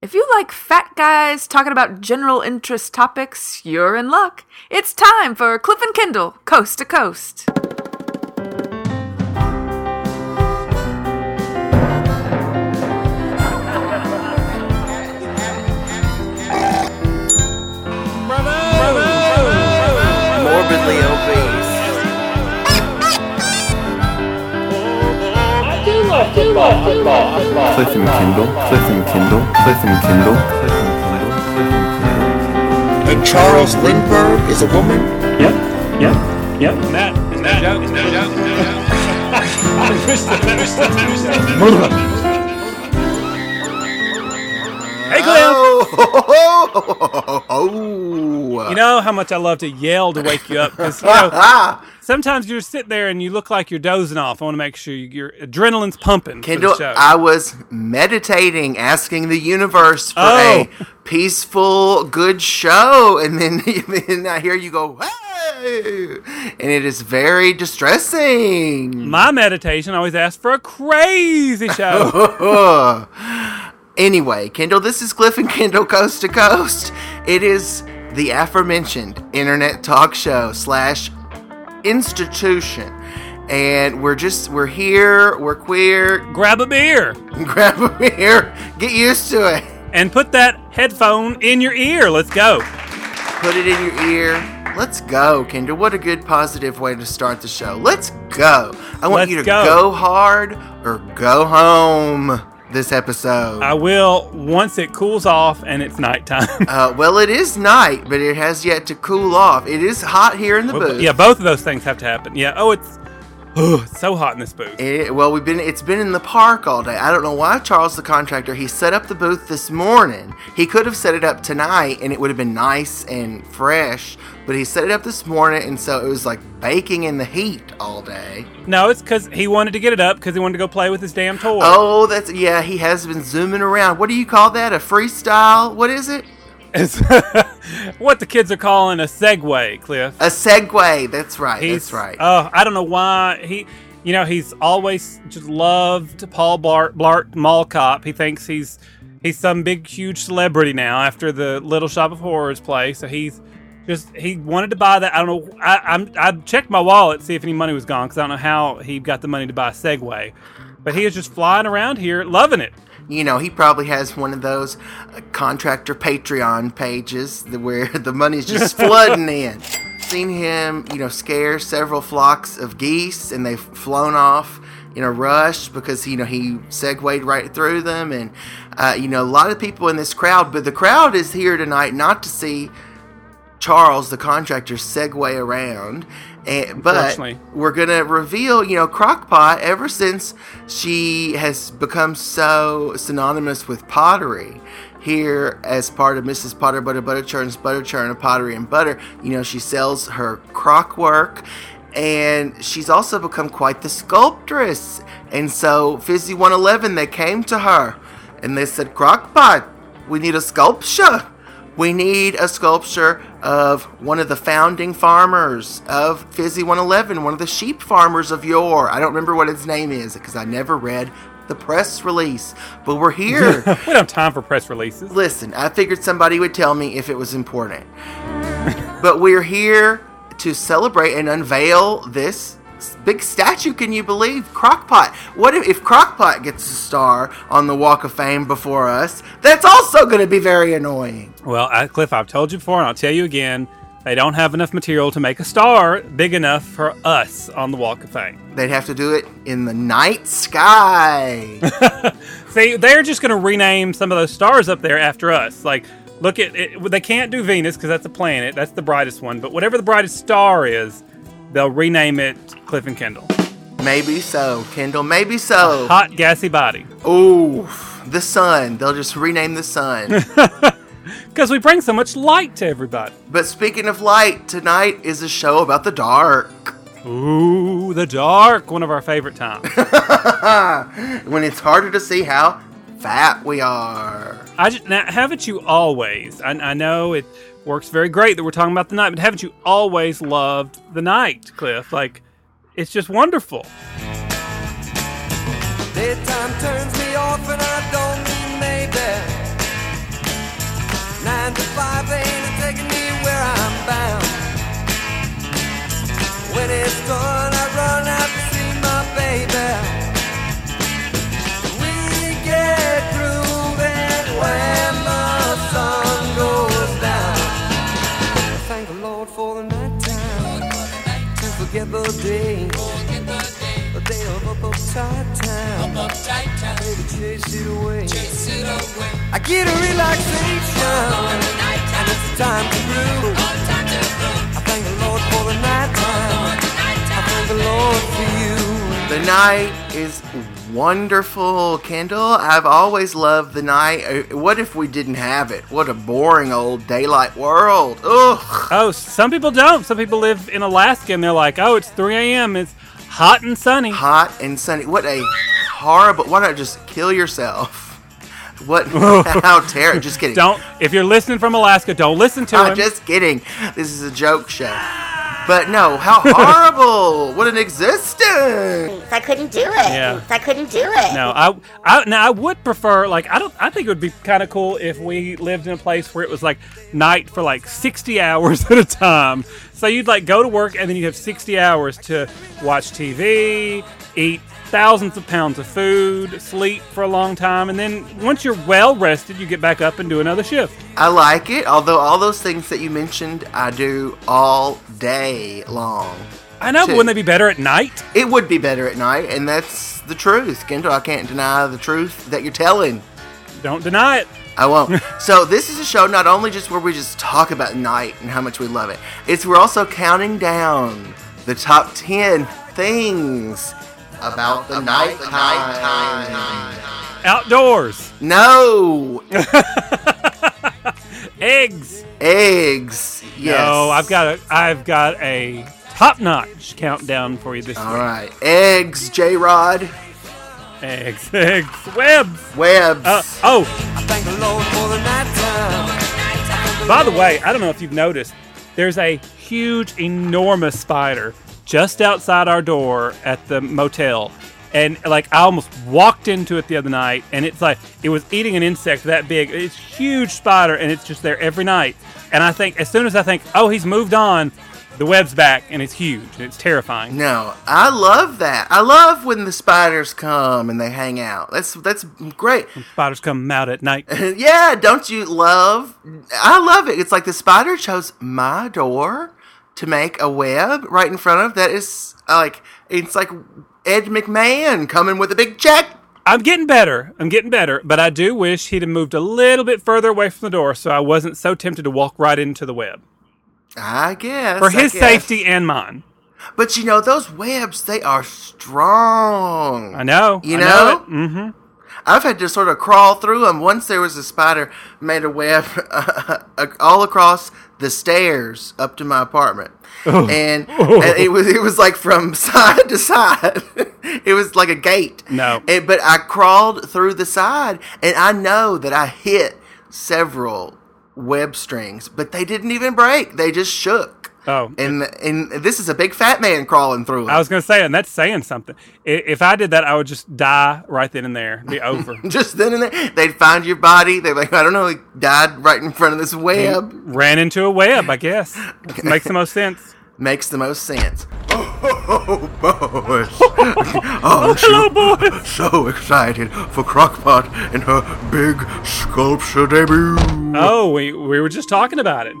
If you like fat guys talking about general interest topics, you're in luck. It's time for Cliff and Kendall, Coast to Coast. Morbidly obese. Cliff and Kendall, Cliff and Kendall, Cliff and Kendall, Cliff and Kendall, Cliff and Kendall. And Charles Lindbergh is a woman? Yep, yep, yep. Matt, it's no joke. It's no joke. Hey, Cliff. Oh, oh, You know how much I love to yell to wake you up because you know sometimes you're sitting there and you look like you're dozing off. I want to make sure your adrenaline's pumping. Kendall, for the show. I was meditating, asking the universe for Oh. a peaceful, good show, and then, then I hear you go, hey! And it is very distressing. My meditation always asks for a crazy show. Anyway, Kendall, this is Cliff and Kendall Coast to Coast. It is the aforementioned internet talk show slash institution. And we're just, we're here, we're queer. Grab a beer Grab a beer, get used to it. and put that headphone in your ear. Let's go. Put it in your ear. Let's go, Kendall. What a good positive way to start the show. Let's go. I want Let's you to go. go hard or go home this episode. I will once it cools off and it's nighttime. Uh, well, it is night, but it has yet to cool off. It is hot here in the booth. yeah, both of those things have to happen. Yeah. Oh, it's, oh, it's so hot in this booth. It- well, we've been. It's been in the park all day. I don't know why Charles, the contractor, he set up the booth this morning. He could have set it up tonight, and it would have been nice and fresh. But he set it up this morning, and so it was like baking in the heat all day. No, it's because he wanted to get it up because he wanted to go play with his damn toy. Oh, that's yeah. He has been zooming around. What do you call that? A freestyle? What is it? It's what the kids are calling a Segway, Cliff. A Segway. That's right. He's, that's right. Oh, I don't know why he. You know, he's always just loved Paul Blart, Blart Mall Cop. He thinks he's he's some big, huge celebrity now after the Little Shop of Horrors play. So he's just he wanted to buy that. I don't know. I, I'm I checked my wallet to see if any money was gone because I don't know how he got the money to buy a Segway. But he is just flying around here, loving it. You know, he probably has one of those uh, contractor Patreon pages where the money's just flooding in. Seen him, you know, scare several flocks of geese and they've flown off in a rush because, you know, he segued right through them. And, uh, you know, a lot of people in this crowd, but the crowd is here tonight not to see Charles, the contractor, segue around. And, but we're going to reveal, you know, Crockpot, ever since she has become so synonymous with pottery here as part of Mrs. Potter Butter Butter Churn's Butter Churn of Pottery and Butter, you know, she sells her crock work and she's also become quite the sculptress. And so, Fizzy 111, they came to her and they said, Crockpot, we need a sculpture. We need a sculpture of one of the founding farmers of Fizzy 111, one of the sheep farmers of yore. I don't remember what his name is because I never read the press release, but we're here. We don't have time for press releases. Listen, I figured somebody would tell me if it was important. but we're here to celebrate and unveil this big statue. Can you believe Crockpot? What if, if Crockpot gets a star on the Walk of Fame before us? That's also going to be very annoying. Well, I, Cliff, I've told you before, and I'll tell you again. They don't have enough material to make a star big enough for us on the Walk of Fame. They'd have to do it in the night sky. See, they're just going to rename some of those stars up there after us. Like, look at it. They can't do Venus because that's a planet. That's the brightest one. But whatever the brightest star is, they'll rename it Cliff and Kendall. maybe so, Kendall. Maybe so. Hot, gassy body. Ooh, the sun. They'll just rename the sun. Because we bring so much light to everybody. but speaking of light, tonight is a show about the dark. Ooh, the dark. One of our favorite times. when it's harder to see how fat we are. I just, now, haven't you always? I, I know it works very great that we're talking about the night, but haven't you always loved the night, Cliff? Like, it's just wonderful. Daytime turns me off and I don't maybe. Nine to five ain't taking me where I'm bound. When I run out to see my baby. To forget the day, the day of up upside town. Baby, chase it away. I get a relaxation, and it's time to groove. I thank the Lord for the night time. I thank the Lord for you. The night is wonderful, Kendall. I've always loved the night. Uh, What if we didn't have it? What a boring old daylight world. Ugh. Oh, some people don't. Some people live in Alaska and they're like, oh, it's 3 a.m. It's hot and sunny. Hot and sunny. What a horrible. Why not just kill yourself? What? How terrible. Just kidding. Don't. If you're listening from Alaska, don't listen to it. I'm him. just kidding. This is a joke show. But no, how horrible! what an existence! I couldn't do it. Yeah. I couldn't do it. No, I, I now I would prefer like I don't I think it would be kind of cool if we lived in a place where it was like night for like 60 hours at a time. So you'd like go to work and then you have 60 hours to watch TV, eat thousands of pounds of food, sleep for a long time, and then once you're well rested, you get back up and do another shift. I like it, although all those things that you mentioned, I do all day long. I know, but wouldn't they be better at night? It would be better at night, and that's the truth. Kendall, I can't deny the truth that you're telling. Don't deny it. I won't. so this is a show not only just where we just talk about night and how much we love it. It's we're also counting down the top ten things about the night time. Outdoors, No eggs. eggs. Yes. No, I've got a I've got a top-notch countdown for you this All week. right, eggs. J Rod. Eggs, eggs, webs. Webs. Uh, oh, the Lord for the night by the way, I don't know if you've noticed, there's a huge, enormous spider just outside our door at the motel. And like I almost walked into it the other night, and it's like it was eating an insect that big. It's a huge spider, and it's just there every night. And I think as soon as I think, oh, he's moved on, the web's back, and it's huge, and it's terrifying. No, I love that. I love when the spiders come and they hang out. That's that's great. Spiders come out at night. yeah, don't you love? I love it. It's like the spider chose my door to make a web right in front of. That is uh, like it's like Ed McMahon coming with a big check. I'm getting better. I'm getting better, but I do wish he'd have moved a little bit further away from the door so I wasn't so tempted to walk right into the web. I guess For his guess. safety and mine. But you know those webs, they are strong. I know. You I know? it. Mm. I've had to sort of crawl through them. Once there was a spider made a web all across the stairs up to my apartment, oh. and, oh. and it was it was like from side to side. it was like a gate. No. And- but I crawled through the side, and I know that I hit several web strings, but they didn't even break. They just shook. Oh. and and this is a big fat man crawling through. I was going to say, and that's saying something. If I did that, I would just die right then and there. Be over. just then and there, they'd find your body. They're like, I don't know, he died right in front of this web. Ran into a web, I guess. Makes the most sense. Makes the most sense. Oh, boys. oh, Hello, boys. so excited for Crockpot and her big sculpture debut. Oh, we, we were just talking about it.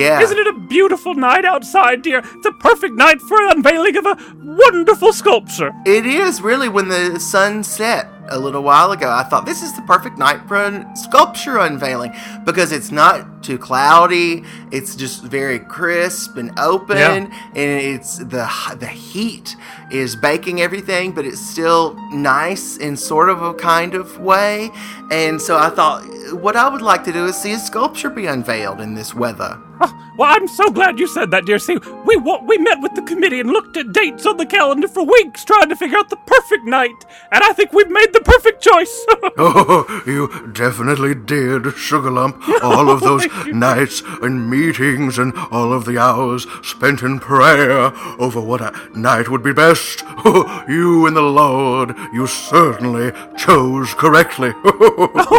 Yeah. Isn't it a beautiful night outside, dear? It's a perfect night for an unveiling of a wonderful sculpture. It is really when the sun set a little while ago. I thought this is the perfect night for a sculpture unveiling because it's not too cloudy. It's just very crisp and open, Yeah. and it's the the heat is baking everything, but it's still nice in sort of a kind of way. And so I thought, what I would like to do is see a sculpture be unveiled in this weather. Ah, well, I'm so glad you said that, dear. See, we we met with the committee and looked at dates on the calendar for weeks, trying to figure out the perfect night, and I think we've made the perfect choice. Oh, you definitely did, Sugar Lump. All of those nights and meetings and all of the hours spent in prayer over what a night would be best. Oh, you and the Lord, you certainly chose correctly.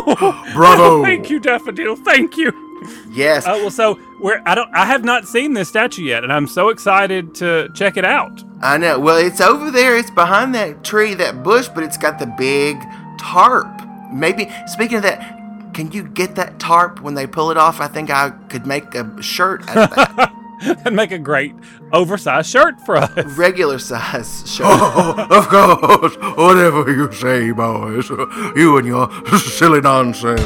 Oh, Bravo. Thank you, Daffodil. Thank you. Yes. Oh well, so we're I don't I have not seen this statue yet, and I'm so excited to check it out. I know. Well, it's over there. It's behind that tree, that bush, but it's got the big tarp. Maybe, speaking of that, can you get that tarp when they pull it off? I think I could make a shirt out of that. and make a great oversized shirt for us. Regular size shirt. Oh, of course, whatever you say, boys. You and your silly nonsense.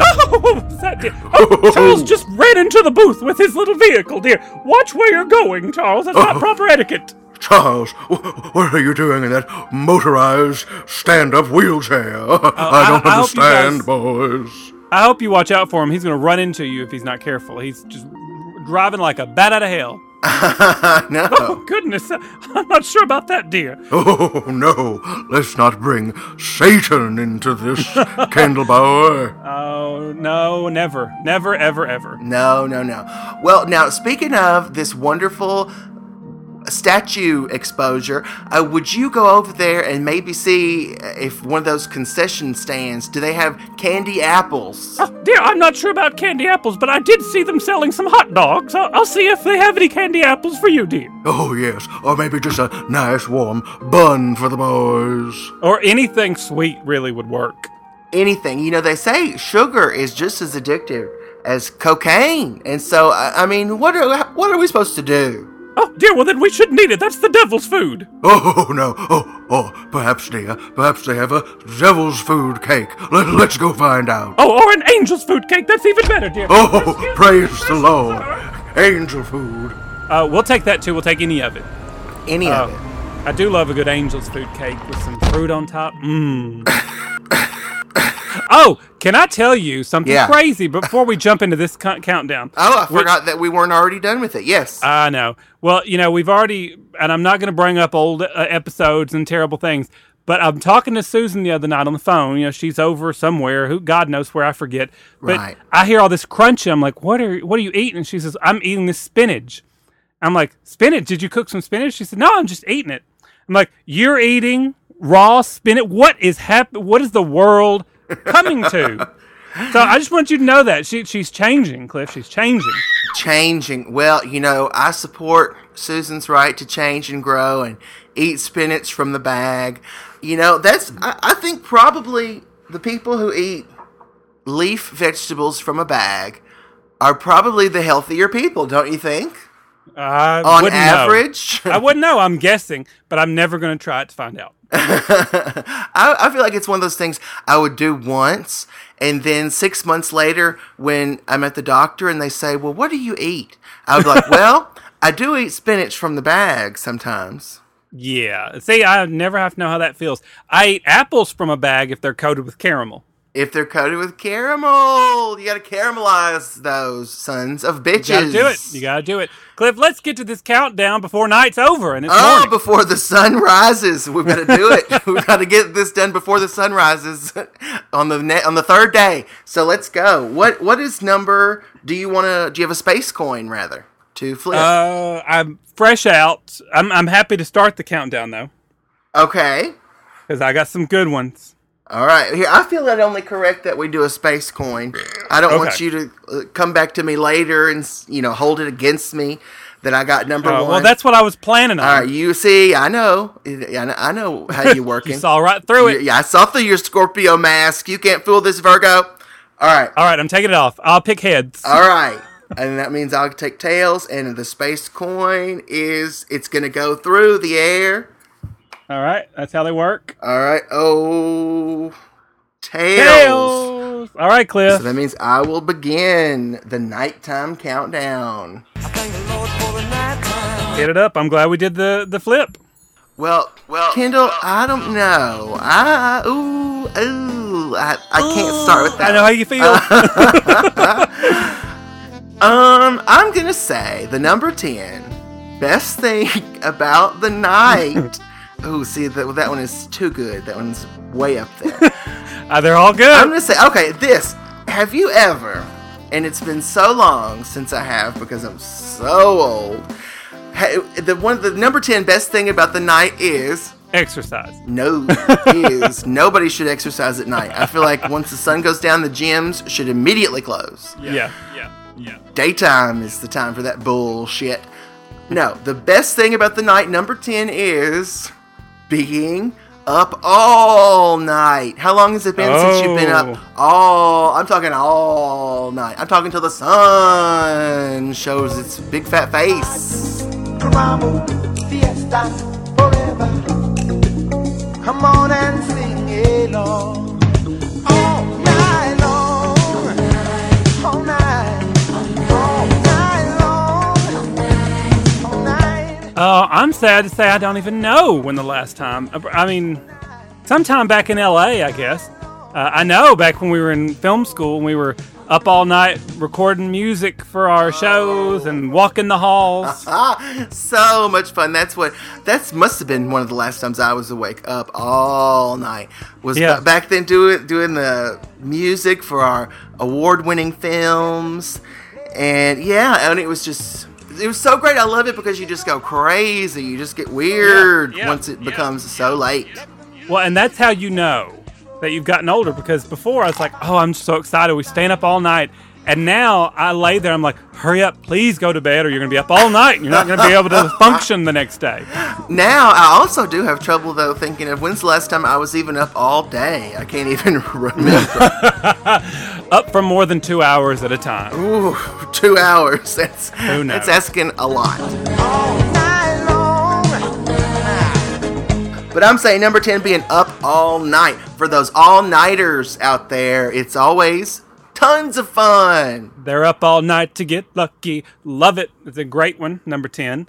Oh, what was that, dear? Oh, Charles just ran into the booth with his little vehicle, dear. Watch where you're going, Charles. That's not oh. proper etiquette. Charles, what are you doing in that motorized stand-up wheelchair? Oh, I don't I- I understand, guys- boys. I hope you watch out for him. He's going to run into you if he's not careful. He's just driving like a bat out of hell. no. Oh, goodness. I'm not sure about that, dear. Oh no, let's not bring Satan into this, Candlebauer. Oh, no, never. Never, ever, ever. No, no, no. Well, now, speaking of this wonderful statue exposure, uh, would you go over there and maybe see if one of those concession stands, do they have candy apples? Oh, dear, I'm not sure about candy apples, but I did see them selling some hot dogs. I'll, I'll see if they have any candy apples for you, dear. Oh yes, or maybe just a nice warm bun for the boys. Or anything sweet really would work. anything. You know, they say sugar is just as addictive as cocaine, and so I, I mean, what are what are we supposed to do? Oh, dear, well, then we shouldn't eat it. That's the devil's food. Oh no, oh, oh, perhaps, dear, perhaps they have a devil's food cake. Let, let's go find out. Oh, or an angel's food cake. That's even better, dear. Oh, praise the Lord. Angel food. Uh, we'll take that too. We'll take any of it. Any Oh, of it? I do love a good angel's food cake with some fruit on top. Mmm. oh, can I tell you something Yeah. crazy before we jump into this co- countdown? Oh, I Which- forgot that we weren't already done with it. Yes. I know. Well, you know, we've already, and I'm not going to bring up old uh, episodes and terrible things, but I'm talking to Susan the other night on the phone. You know, she's over somewhere, who God knows where, I forget. But Right. I hear all this crunching. I'm like, what are what are you eating? And she says, I'm eating this spinach. I'm like, spinach? Did you cook some spinach? She said, no, I'm just eating it. I'm like, you're eating raw spinach? What is hap- What is the world coming to? so I just want you to know that she she's changing, Cliff. She's changing. changing. Well, you know, I support Susan's right to change and grow and eat spinach from the bag. You know, that's, I, I think probably the people who eat leaf vegetables from a bag are probably the healthier people, don't you think? I On average. I wouldn't know. I'm guessing, but I'm never going to try it to find out. I, I feel like it's one of those things I would do once, and then six months later, when I'm at the doctor and they say, "Well, what do you eat?" I would be like, "Well, I do eat spinach from the bag sometimes." Yeah. See, I never have to know how that feels. I eat apples from a bag if they're coated with caramel. If they're coated with caramel, you got to caramelize those sons of bitches. You gotta do it. You gotta do it. Cliff, let's get to this countdown before night's over and it's Oh, morning. before the sun rises, we've got to do it. we've got to get this done before the sun rises on the ne- on the third day. So let's go. What what is number? Do you want to? Do you have a space coin rather to flip? Uh, I'm fresh out. I'm, I'm happy to start the countdown though, okay. because I got some good ones. All right. Here, I feel it only correct that we do a space coin. I don't want you to uh, come back to me later and you know hold it against me that I got number Uh, one. well, that's what I was planning on. All right, you see, I know, I know, how you working. You saw right through it. Yeah, I saw through your Scorpio mask. You can't fool this Virgo. All right, All right, I'm taking it off. I'll pick heads. all right, and that means I'll take tails. And the space coin is it's gonna go through the air. All right, that's how they work. All right. Oh, tails. Tails. All right, Cliff. So that means I will begin the nighttime countdown. I thank the Lord for the night time. Get it up. I'm glad we did the the flip. Well, well, Kendall, I don't know. I ooh ooh. I, I can't start with that. I know how you feel. Um, I'm gonna say the number ten best thing about the night. Ooh, see that that one is too good. That one's way up there. Uh, they're all good. I'm gonna say okay. This have you ever? And it's been so long since I have because I'm so old. ha- The one, the number ten best thing about the night is Exercise. no is nobody should exercise at night. I feel like once the sun goes down, the gyms should immediately close. Yeah. Yeah. Yeah. Daytime is the time for that bullshit. No, the best thing about the night number 10 is being up all night. How long has it been since you've been Oh. up all I'm talking all night. I'm talking till the sun shows its big fat face. Mambo, fiesta, forever. Come on and sing along. Oh, I'm sad to say I don't even know when the last time. I mean, sometime back in LA, I guess. Uh, I know back when we were in film school and we were up all night recording music for our shows and walking the halls. So much fun. That's what that must have been one of the last times I was awake up all night. Was Yeah. back then doing doing the music for our award-winning films. And yeah, and it was just it was so great. I love it because you just go crazy. You just get weird yeah, once it yeah. becomes so late. Well, and that's how you know that you've gotten older because before I was like, oh, I'm so excited. We staying up all night. And now I lay there, I'm like, hurry up, please go to bed or you're going to be up all night and you're not going to be able to function the next day. Now I also do have trouble though thinking of when's the last time I was even up all day. I can't even remember. Up for more than two hours at a time. Ooh, two hours. That's Who knows? that's asking a lot. All night long. But I'm saying number 10 being up all night. For those all nighters out there, it's always tons of fun. They're up all night to get lucky. Love it. It's a great one, number 10.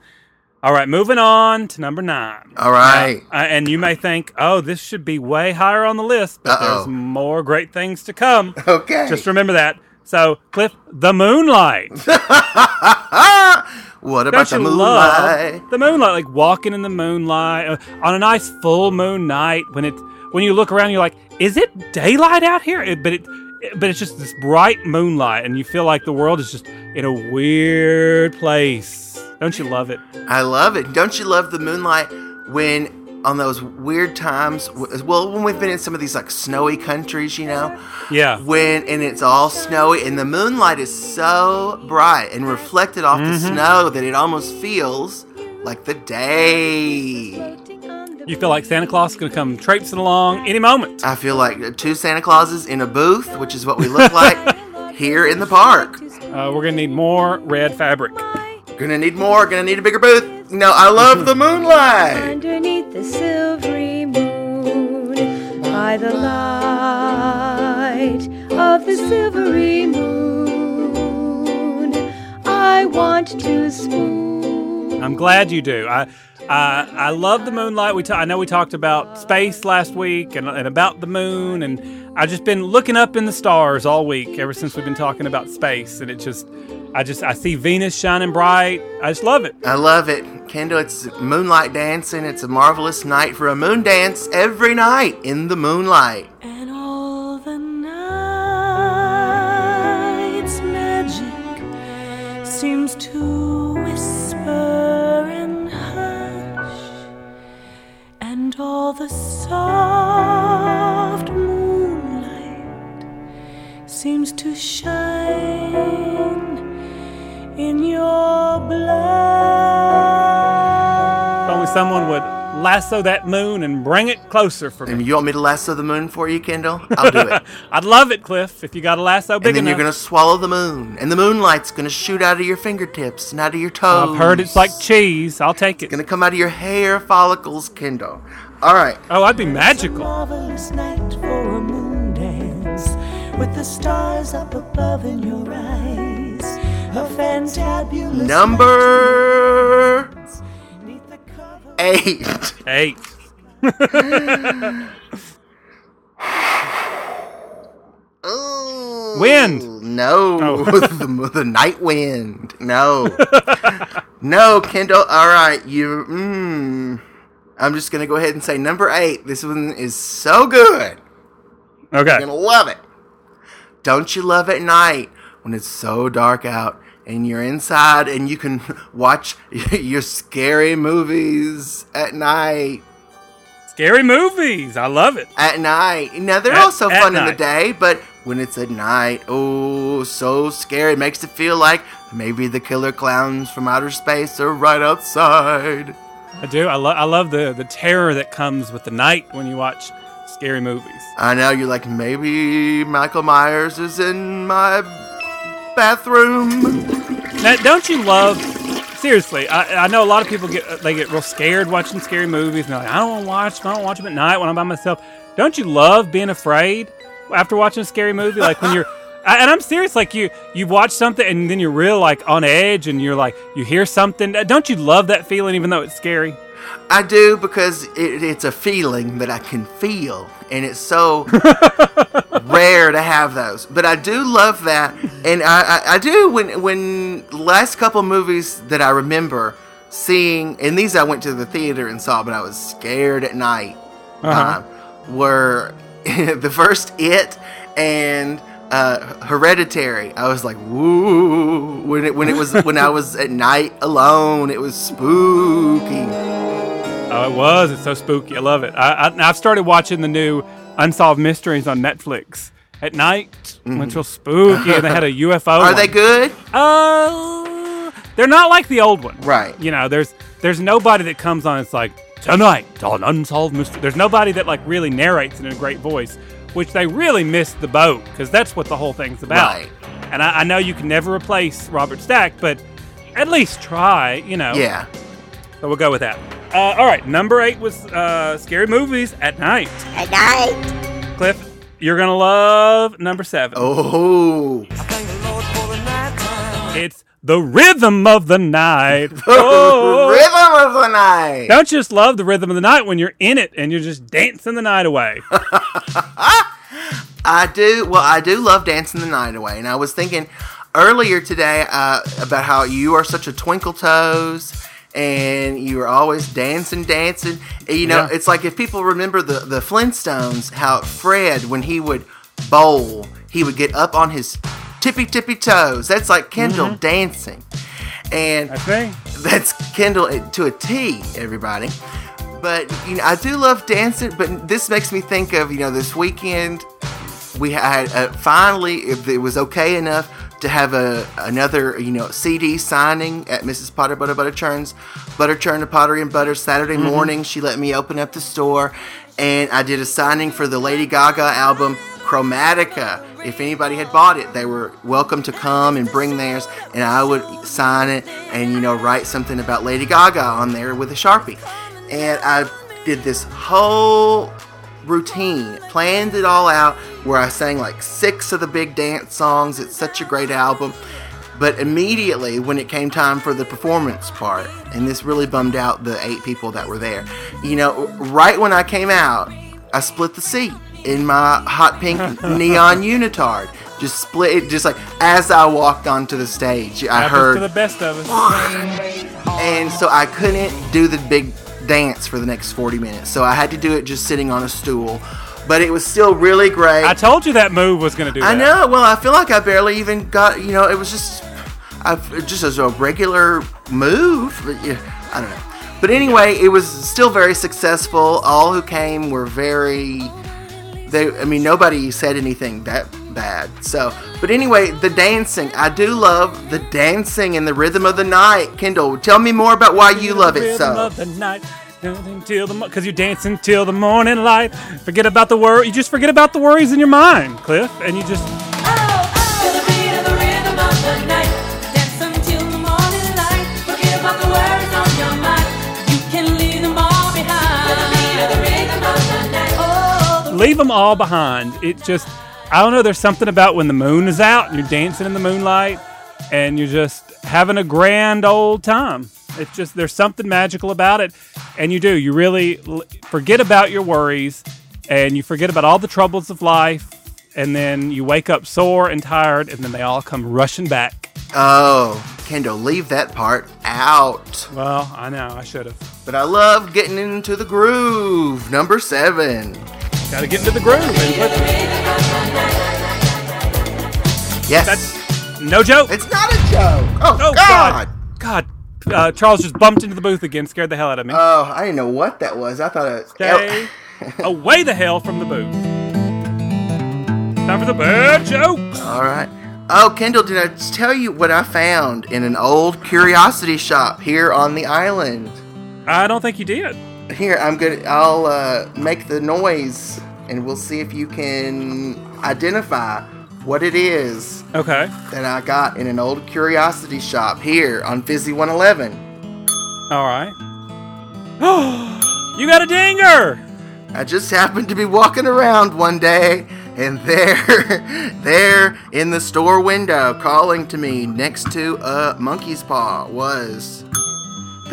All right, moving on to number nine. All right. Uh, and you may think, oh, this should be way higher on the list, but Uh-oh. there's more great things to come. Okay. Just remember that. So, Cliff, the moonlight. what about the moonlight? the moonlight? Like walking in the moonlight uh, on a nice full moon night when it's when you look around, you're like, is it daylight out here? It, but it- but it's just this bright moonlight, and you feel like the world is just in a weird place. Don't you love it? I love it. Don't you love the moonlight when on those weird times? Well, when we've been in some of these like snowy countries, you know, Yeah. when and it's all snowy and the moonlight is so bright and reflected off Mm-hmm. the snow that it almost feels like the day. You feel like Santa Claus is going to come traipsing along any moment. I feel like two Santa Clauses in a booth, which is what we look like here in the park. Uh, we're going to need more red fabric. Gonna need more, gonna need a bigger booth. No, I love the moonlight. Underneath the silvery moon, by the light of the silvery moon, I want to swoon. I'm glad you do. I I, I love the moonlight. We ta- I know we talked about space last week and, and about the moon, and I've just been looking up in the stars all week ever since we've been talking about space, and it just I just I see Venus shining bright. I just love it. I love it. Kendall, it's moonlight dancing. It's a marvelous night for a moon dance every night in the moonlight. And the soft moonlight seems to shine in your blood. If only someone would lasso that moon and bring it closer for And me. you want me to lasso the moon for you, Kendall? I'll do it. I'd love it, Cliff, if you got a lasso big enough. and then enough. you're gonna swallow the moon, and the moonlight's gonna shoot out of your fingertips and out of your toes. I've heard it's like cheese. I'll take it. It's gonna come out of your hair follicles, Kendall. All right. Oh, I'd be magical. marvelous night for a moon dance with the stars up above in your eyes. A fantabulous Number night neath the cover. eight. Eight. Ooh, Wind. No, Oh. the, the night wind. No, no, Kendall. All right, you. Mm, I'm just gonna go ahead and say number eight. This one is so good. Okay. You're gonna love it. Don't you love at night when it's so dark out and you're inside and you can watch your scary movies at night? Scary movies. I love it. At night. Now they're At- also fun in the day, but when it's at night. Oh, so scary. It makes it feel like maybe the killer clowns from outer space are right outside. I do. I love. I love the the terror that comes with the night when you watch scary movies. I know you're like, maybe Michael Myers is in my bathroom. Now, don't you love? Seriously, I, I know a lot of people get uh, they get real scared watching scary movies. And they're like, I don't want to watch. them. I don't watch them at night when I'm by myself. Don't you love being afraid after watching a scary movie? Like when you're, and I'm serious. Like you you watch something and then you're real like on edge and you're like you hear something. Don't you love that feeling even though it's scary? I do because it, it's a feeling that I can feel, and it's so rare to have those. But I do love that, and I, I, I do when when last couple movies that I remember seeing, and these I went to the theater and saw, but I was scared at night. Uh-huh. um, were the first It and uh, Hereditary. I was like, woo! When it when it was when I was at night alone, it was spooky. Oh, it was. It's so spooky. I love it. I, I, I've started watching the new Unsolved Mysteries on Netflix at night. when It's real spooky. and they had a UFO. Are one. they good? Uh, they're not like the old one. Right. You know, there's there's nobody that comes on. It's like tonight on Unsolved Mystery. There's nobody that like really narrates in a great voice, which they really missed the boat because that's what the whole thing's about. Right. And I, I know you can never replace Robert Stack, but at least try. You know. Yeah. So we'll go with that. Uh, all right, number eight was uh, scary movies at night. At night. Cliff, you're gonna love number seven. Oh. Thank the Lord for the. It's the rhythm of the night. Oh. Rhythm of the night. Don't you just love the rhythm of the night when you're in it and you're just dancing the night away. I do. Well, I do love dancing the night away, and I was thinking earlier today uh, about how you are such a twinkle toes. And you are always dancing, dancing. And, You know, Yeah. it's like if people remember the, the Flintstones, how Fred, when he would bowl, he would get up on his tippy tippy toes. That's like Kendall dancing. And That's that's Kendall to a T, everybody. But you know, I do love dancing. But this makes me think of you know this weekend we had uh, finally if it was okay enough to have a another you know CD signing at Mrs. Potter Butter Butter Churn's Butter Churn and Pottery and Butter Saturday morning. She let me open up the store, and I did a signing for the Lady Gaga album Chromatica. If anybody had bought it, they were welcome to come and bring theirs, and I would sign it and you know write something about Lady Gaga on there with a sharpie. And I did this whole routine, planned it all out, where I sang like six of the big dance songs. It's such a great album. But immediately, when it came time for the performance part, and this really bummed out the eight people that were there, you know, right when I came out, I split the seat in my hot pink neon unitard. Just split it, just like as I walked onto the stage, I Happens heard to the best of us. and so I couldn't do the big dance for the next 40 minutes. So I had to do it just sitting on a stool. But it was still really great. I told you that move was gonna do that. I know. Well, I feel like I barely even got. You know, it was just, I just as a regular move. But yeah, I don't know. But anyway, it was still very successful. All who came were very. They, I mean, nobody said anything that bad. So, but anyway, the dancing. I do love the dancing and the rhythm of the night. Kendall, tell me more about why you love it Rhythm so. of the night. The because you're dancing till the morning light. Forget about the worry. You just forget about the worries in your mind, Cliff, and you just leave them all behind. It just, I don't know. There's something about when the moon is out and you're dancing in the moonlight, and you're just having a grand old time. It's just there's something magical about it, and you do. You really forget about your worries, and you forget about all the troubles of life, and then you wake up sore and tired, and then they all come rushing back. Oh, Kendall, leave that part out. Well, I know I should have. But I love getting into the groove. Number seven. Got to get into the groove. Yes. that's no joke. it's not a joke. Oh, Oh God. God, God! Uh, Charles just bumped into the booth again, scared the hell out of me. Oh, I didn't know what that was. I thought it. Stay away the hell from the booth. Time for the bad jokes. All right. Oh, Kendall, did I tell you what I found in an old curiosity shop here on the island? I don't think you did. Here, I'm gonna. I'll uh, make the noise, and we'll see if you can identify what it is Okay. that I got in an old curiosity shop here on Fizzy 111. All right. you got a dinger. I just happened to be walking around one day, and there, there in the store window, calling to me next to a monkey's paw was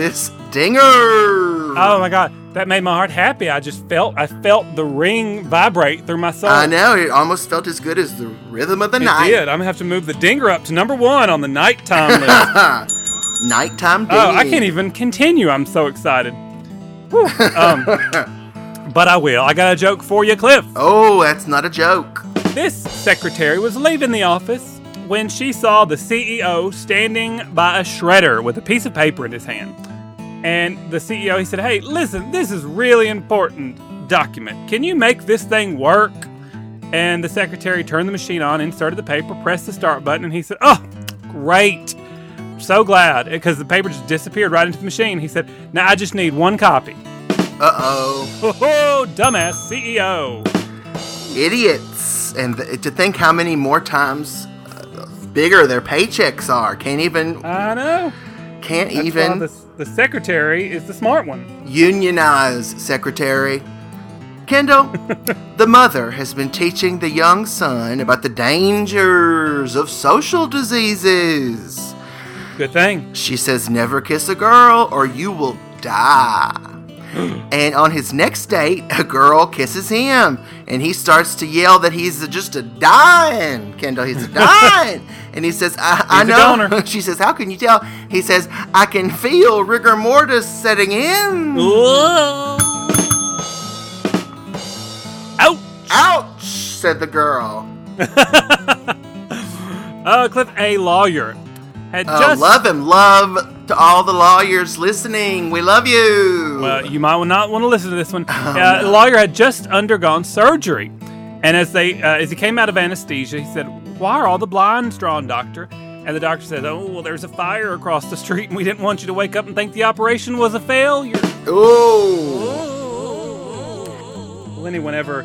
this dinger. Oh my god, that made my heart happy. I just felt I felt the ring vibrate through my soul. I know it almost felt as good as the rhythm of the night. It night. did. I'm gonna have to move the dinger up to number one on the nighttime list. Nighttime ding. oh, I can't even continue. I'm so excited. Um, but I will. I got a joke for you, Cliff. Oh, that's not a joke. This secretary was leaving the office when she saw the CEO standing by a shredder with a piece of paper in his hand. And the CEO, he said, Hey, listen, this is really important document. Can you make this thing work? And the secretary turned the machine on, inserted the paper, pressed the start button, and he said, Oh, great. So glad. Because the paper just disappeared right into the machine. He said, Now I just need one copy. Uh oh. Oh, dumbass CEO. Idiots. And th- to think how many more times uh, bigger their paychecks are. Can't even, I know. can't That's even the, the secretary is the smart one. unionize, secretary. Kendall, the mother has been teaching the young son about the dangers of social diseases. Good thing. She says, never kiss a girl or you will die. and on his next date, a girl kisses him and he starts to yell that he's just a dying. Kendall, he's a dying. And he says, I, I know. she says, How can you tell? He says, I can feel rigor mortis setting in. Ouch! Ouch, said the girl. Uh, Cliff, a lawyer, had Oh, just. love him. Love to all the lawyers listening. We love you. Well, you might not want to listen to this one. uh, The lawyer had just undergone surgery, and as they uh, as he came out of anesthesia, he said, "Why are all the blinds drawn, doctor?" And the doctor said, "Oh, well, there's a fire across the street, and we didn't want you to wake up and think the operation was a failure." Ooh. Will anyone ever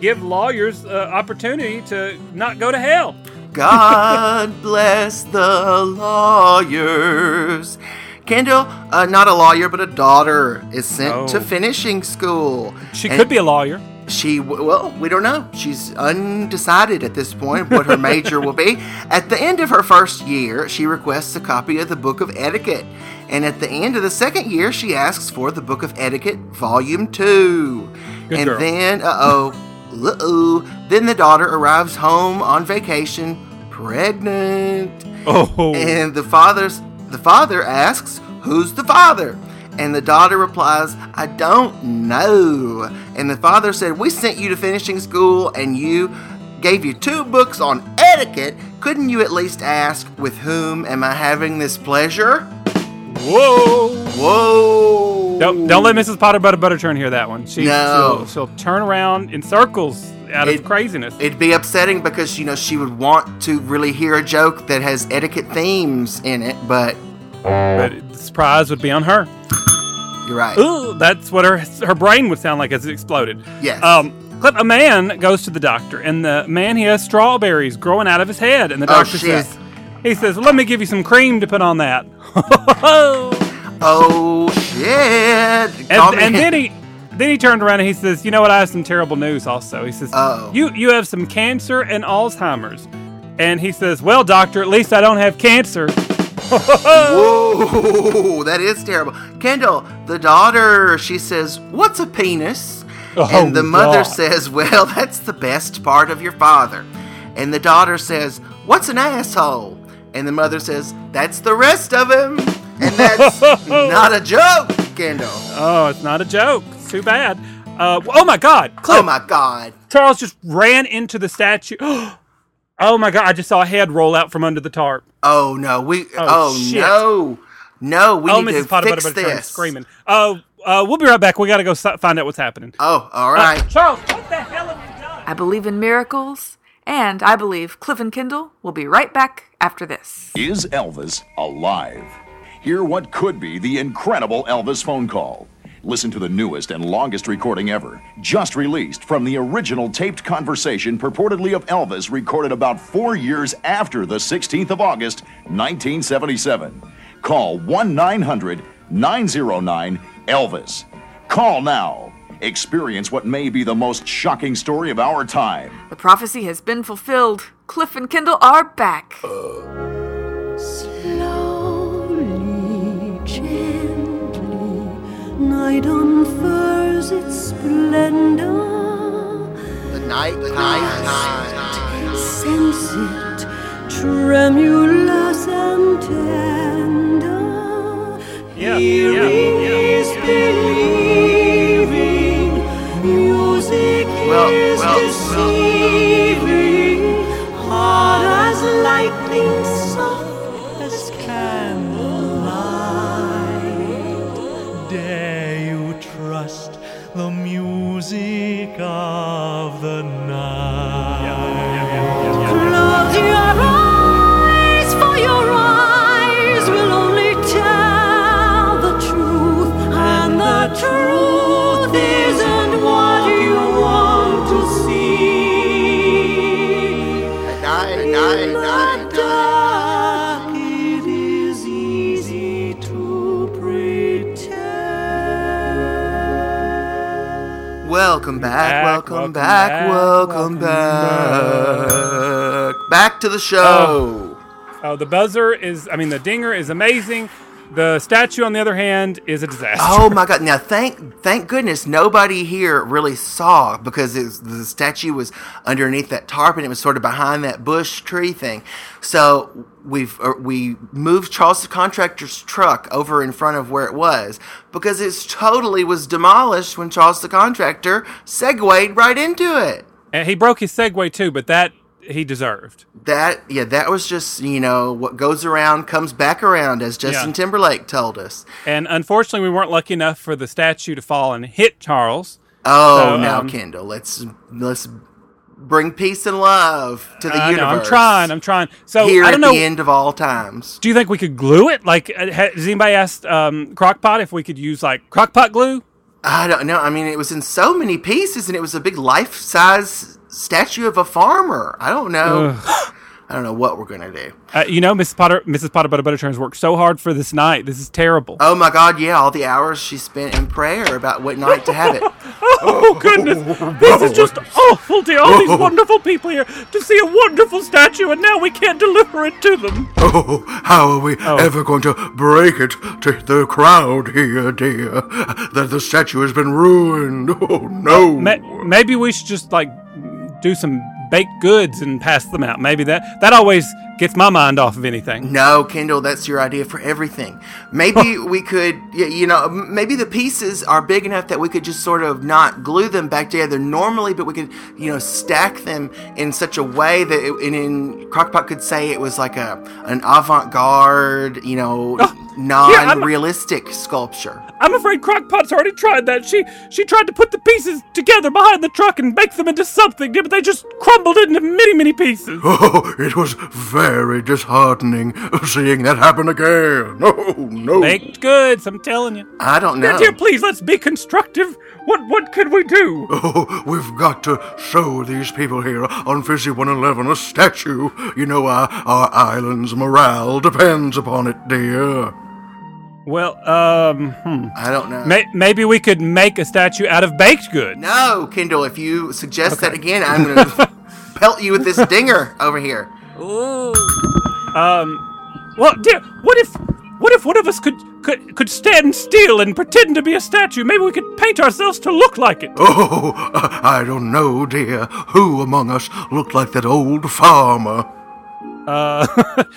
give lawyers uh, opportunity to not go to hell? God bless the lawyers. Kendall, uh, not a lawyer, but a daughter, is sent Oh. to finishing school. She And could be a lawyer. She, well, we don't know. She's undecided at this point what her major will be. At the end of her first year, she requests a copy of the Book of Etiquette. And at the end of the second year, she asks for the Book of Etiquette, Volume 2. Good and girl. then, uh oh, uh oh, then the daughter arrives home on vacation, pregnant. Oh, And the father's the father asks, "Who's the father?" And the daughter replies, "I don't know." And the father said, "We sent you to finishing school and you gave you two books on etiquette. Couldn't you at least ask, with whom am I having this pleasure?" whoa! Whoa. Don't, don't let Mrs. Potter Butter Butterchurn hear that one. She, No. she'll, she'll turn around in circles out of craziness. It'd be upsetting because you know she would want to really hear a joke that has etiquette themes in it, but but the surprise would be on her. you're right. Ooh, that's what her her brain would sound like as it exploded. Yes. Um, Cliff, a man goes to the doctor, and the man he has strawberries growing out of his head, and the Oh, doctor shit. says, he says, "Let me give you some cream to put on that." Oh shit! And, and then he then he turned around and he says, "You know what? I have some terrible news. Also, he says, Uh-oh. you you have some cancer and Alzheimer's." And he says, "Well, doctor, at least I don't have cancer." Whoa, that is terrible. Kendall, the daughter, she says, What's a penis? Oh, and the mother God. says, Well, that's the best part of your father. And the daughter says, What's an asshole? And the mother says, That's the rest of him. And that's not a joke, Kendall. Oh, it's not a joke. It's too bad. Uh, oh my God, Oh my God. Charles just ran into the statue. oh my God, I just saw a head roll out from under the tarp. Oh no, we. Oh, Oh, shit. no. No, we oh, need Mrs. to Potter fix Butter Butter this. screaming. Oh, uh, we'll be right back. We got to go s- find out what's happening. Oh, all right, uh. Charles, what the hell have you done? I believe in miracles, And I believe Cliff and Kendall will be right back after this. Is Elvis alive? Hear what could be the incredible Elvis phone call. Listen to the newest and longest recording ever, just released from the original taped conversation purportedly of Elvis recorded about four years after the 16th of August, 1977. Call 1 900 909 Elvis. Call now. Experience what may be the most shocking story of our time. The prophecy has been fulfilled. Cliff and Kendall are back. Slowly, gently, night unfurls its splendor. The night, the night, Sense it, tremulous and tender. Yeah, Here yeah, is believing, music Well, is well, Welcome back, welcome, back, welcome, welcome back. Back to the show. Oh. oh, the buzzer is, I mean, the dinger is amazing. The statue, on the other hand, is a disaster. Oh my god! Now, thank thank goodness nobody here really saw because it was, the statue was underneath that tarp and it was sort of behind that bush tree thing. So we've uh, we moved Charles the contractor's truck over in front of where it was because it's totally was demolished when Charles the contractor segued right into it. And he broke his Segway too, but that he deserved. That yeah, that was just you know what goes around comes back around, as Justin Yeah. Timberlake told us. And unfortunately, we weren't lucky enough for the statue to fall and hit Charles. Oh, So, now um, Kendall, let's let's bring peace and love to the universe. I'm trying. I'm trying. So here I at don't know. the end of all times. Do you think we could glue it? Like, uh, has anybody asked um, Crockpot if we could use like Crockpot glue? I don't know. I mean, it was in so many pieces, and it was a big life size statue of a farmer. I don't know. I don't know what we're gonna do. Uh, you know, Mrs. Potter, Mrs. Potter Butter Butter Churns worked so hard for this night. This is terrible. Oh my God! Yeah, all the hours she spent in prayer about what night to have it. Oh goodness, this is just awful to all these wonderful people here to see a wonderful statue, and now we can't deliver it to them. Oh, how are we ever going to break it to the crowd here, dear? That the statue has been ruined. Oh, no. Ma- maybe we should just like do some baked goods and pass them out. Maybe that that always gets my mind off of anything. No, Kendall, that's your idea for everything. Maybe we could, you know, maybe the pieces are big enough that we could just sort of not glue them back together normally, but we could, you know, stack them in such a way that, it, and in Crockpot could say it was like a an avant-garde, you know, Oh, I'm- non-realistic sculpture. I'm afraid Crockpot's already tried that. She she tried to put the pieces together behind the truck and make them into something, but they just crumbled into many many pieces. Oh, it was very disheartening seeing that happen again. No, no. Baked goods, I'm telling you. I don't know. Dear, please, let's be constructive. What what could we do? Oh, we've got to show these people here on Fizzy 111 a statue. You know, our, our island's morale depends upon it, dear. Well, um, hmm. I don't know. May- maybe we could make a statue out of baked goods. No, Kendall, if you suggest that again, I'm going to pelt you with this dinger over here. Um, well, dear, what if what if one of us could could could stand still and pretend to be a statue? Maybe we could paint ourselves to look like it. Oh, I don't know, dear. Who among us looked like that old farmer? Uh,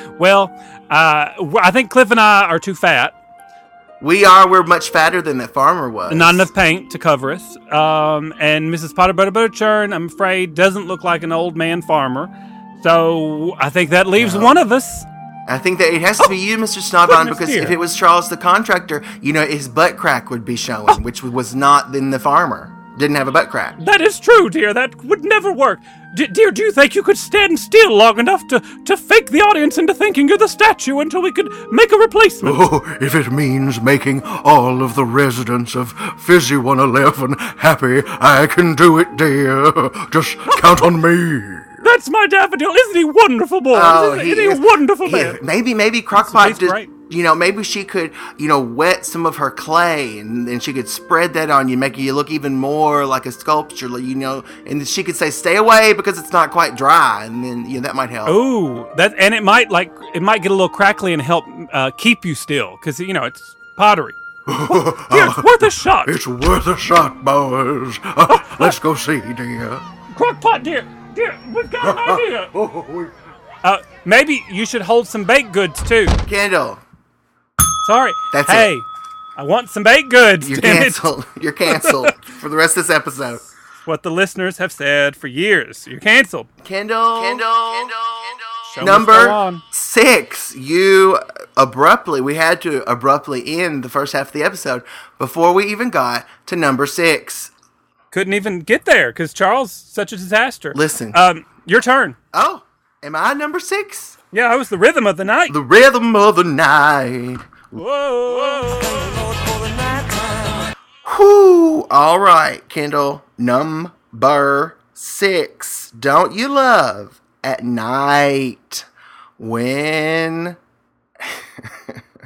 well, uh, w- I think Cliff and I are too fat. We are. We're much fatter than that farmer was. Not enough paint to cover us. Um, and Mrs. Potter Butter Butter Churn, I'm afraid, doesn't look like an old man farmer. So I think that leaves one of us. I think that it has to be oh, you, Mr. Snotbottom, because dear. if it was Charles the contractor, you know, his butt crack would be showing, oh. which was not in the farmer. didn't have a butt crack. That is true, dear. That would never work. D- dear, do you think you could stand still long enough to, to fake the audience into thinking you're the statue until we could make a replacement? Oh, if it means making all of the residents of Fizzy 111 happy, I can do it, dear. Just count on me. That's my daffodil. Isn't he wonderful, boy? isn't, isn't he a wonderful he- man? Maybe, maybe Crockpot He's just, great. you know, maybe she could, you know, wet some of her clay and then she could spread that on you, making you look even more like a sculpture, you know, and she could say, stay away because it's not quite dry. And then, you know, that might help. Ooh, that and it might like it might get a little crackly and help uh, keep you still because you know it's pottery. Dear, it's worth a shot. It's worth a shot, boys. Uh, let's go see, dear. Crockpot, dear, dear, we've got an idea. Oh, we- Uh, maybe you should hold some baked goods too. Kendall, Sorry. That's it. hey, I want some baked goods. you're damn it. canceled. You're canceled for the rest of this episode. What the listeners have said for years. You're canceled. Kendall, Kendall, Show must go Number on. six, you abruptly, we had to abruptly end the first half of the episode before we even got to number six. Couldn't even get there because Charles such a disaster. Listen. Um, your turn. Oh, am I number six? Yeah, I was the rhythm of the night. The rhythm of the night. Whoa. Whoo! All right, Kendall. Number six. Don't you love at night when.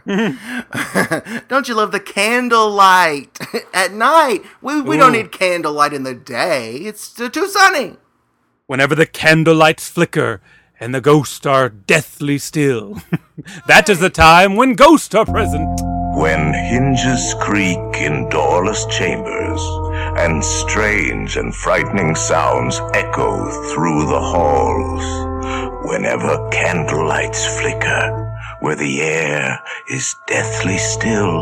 don't you love the candlelight at night? We, we don't Ooh. need candlelight in the day. It's too, too sunny. Whenever the candlelights flicker and the ghosts are deathly still, that is the time when ghosts are present. When hinges creak in doorless chambers, and strange and frightening sounds echo through the halls, whenever candlelights flicker, where the air is deathly still,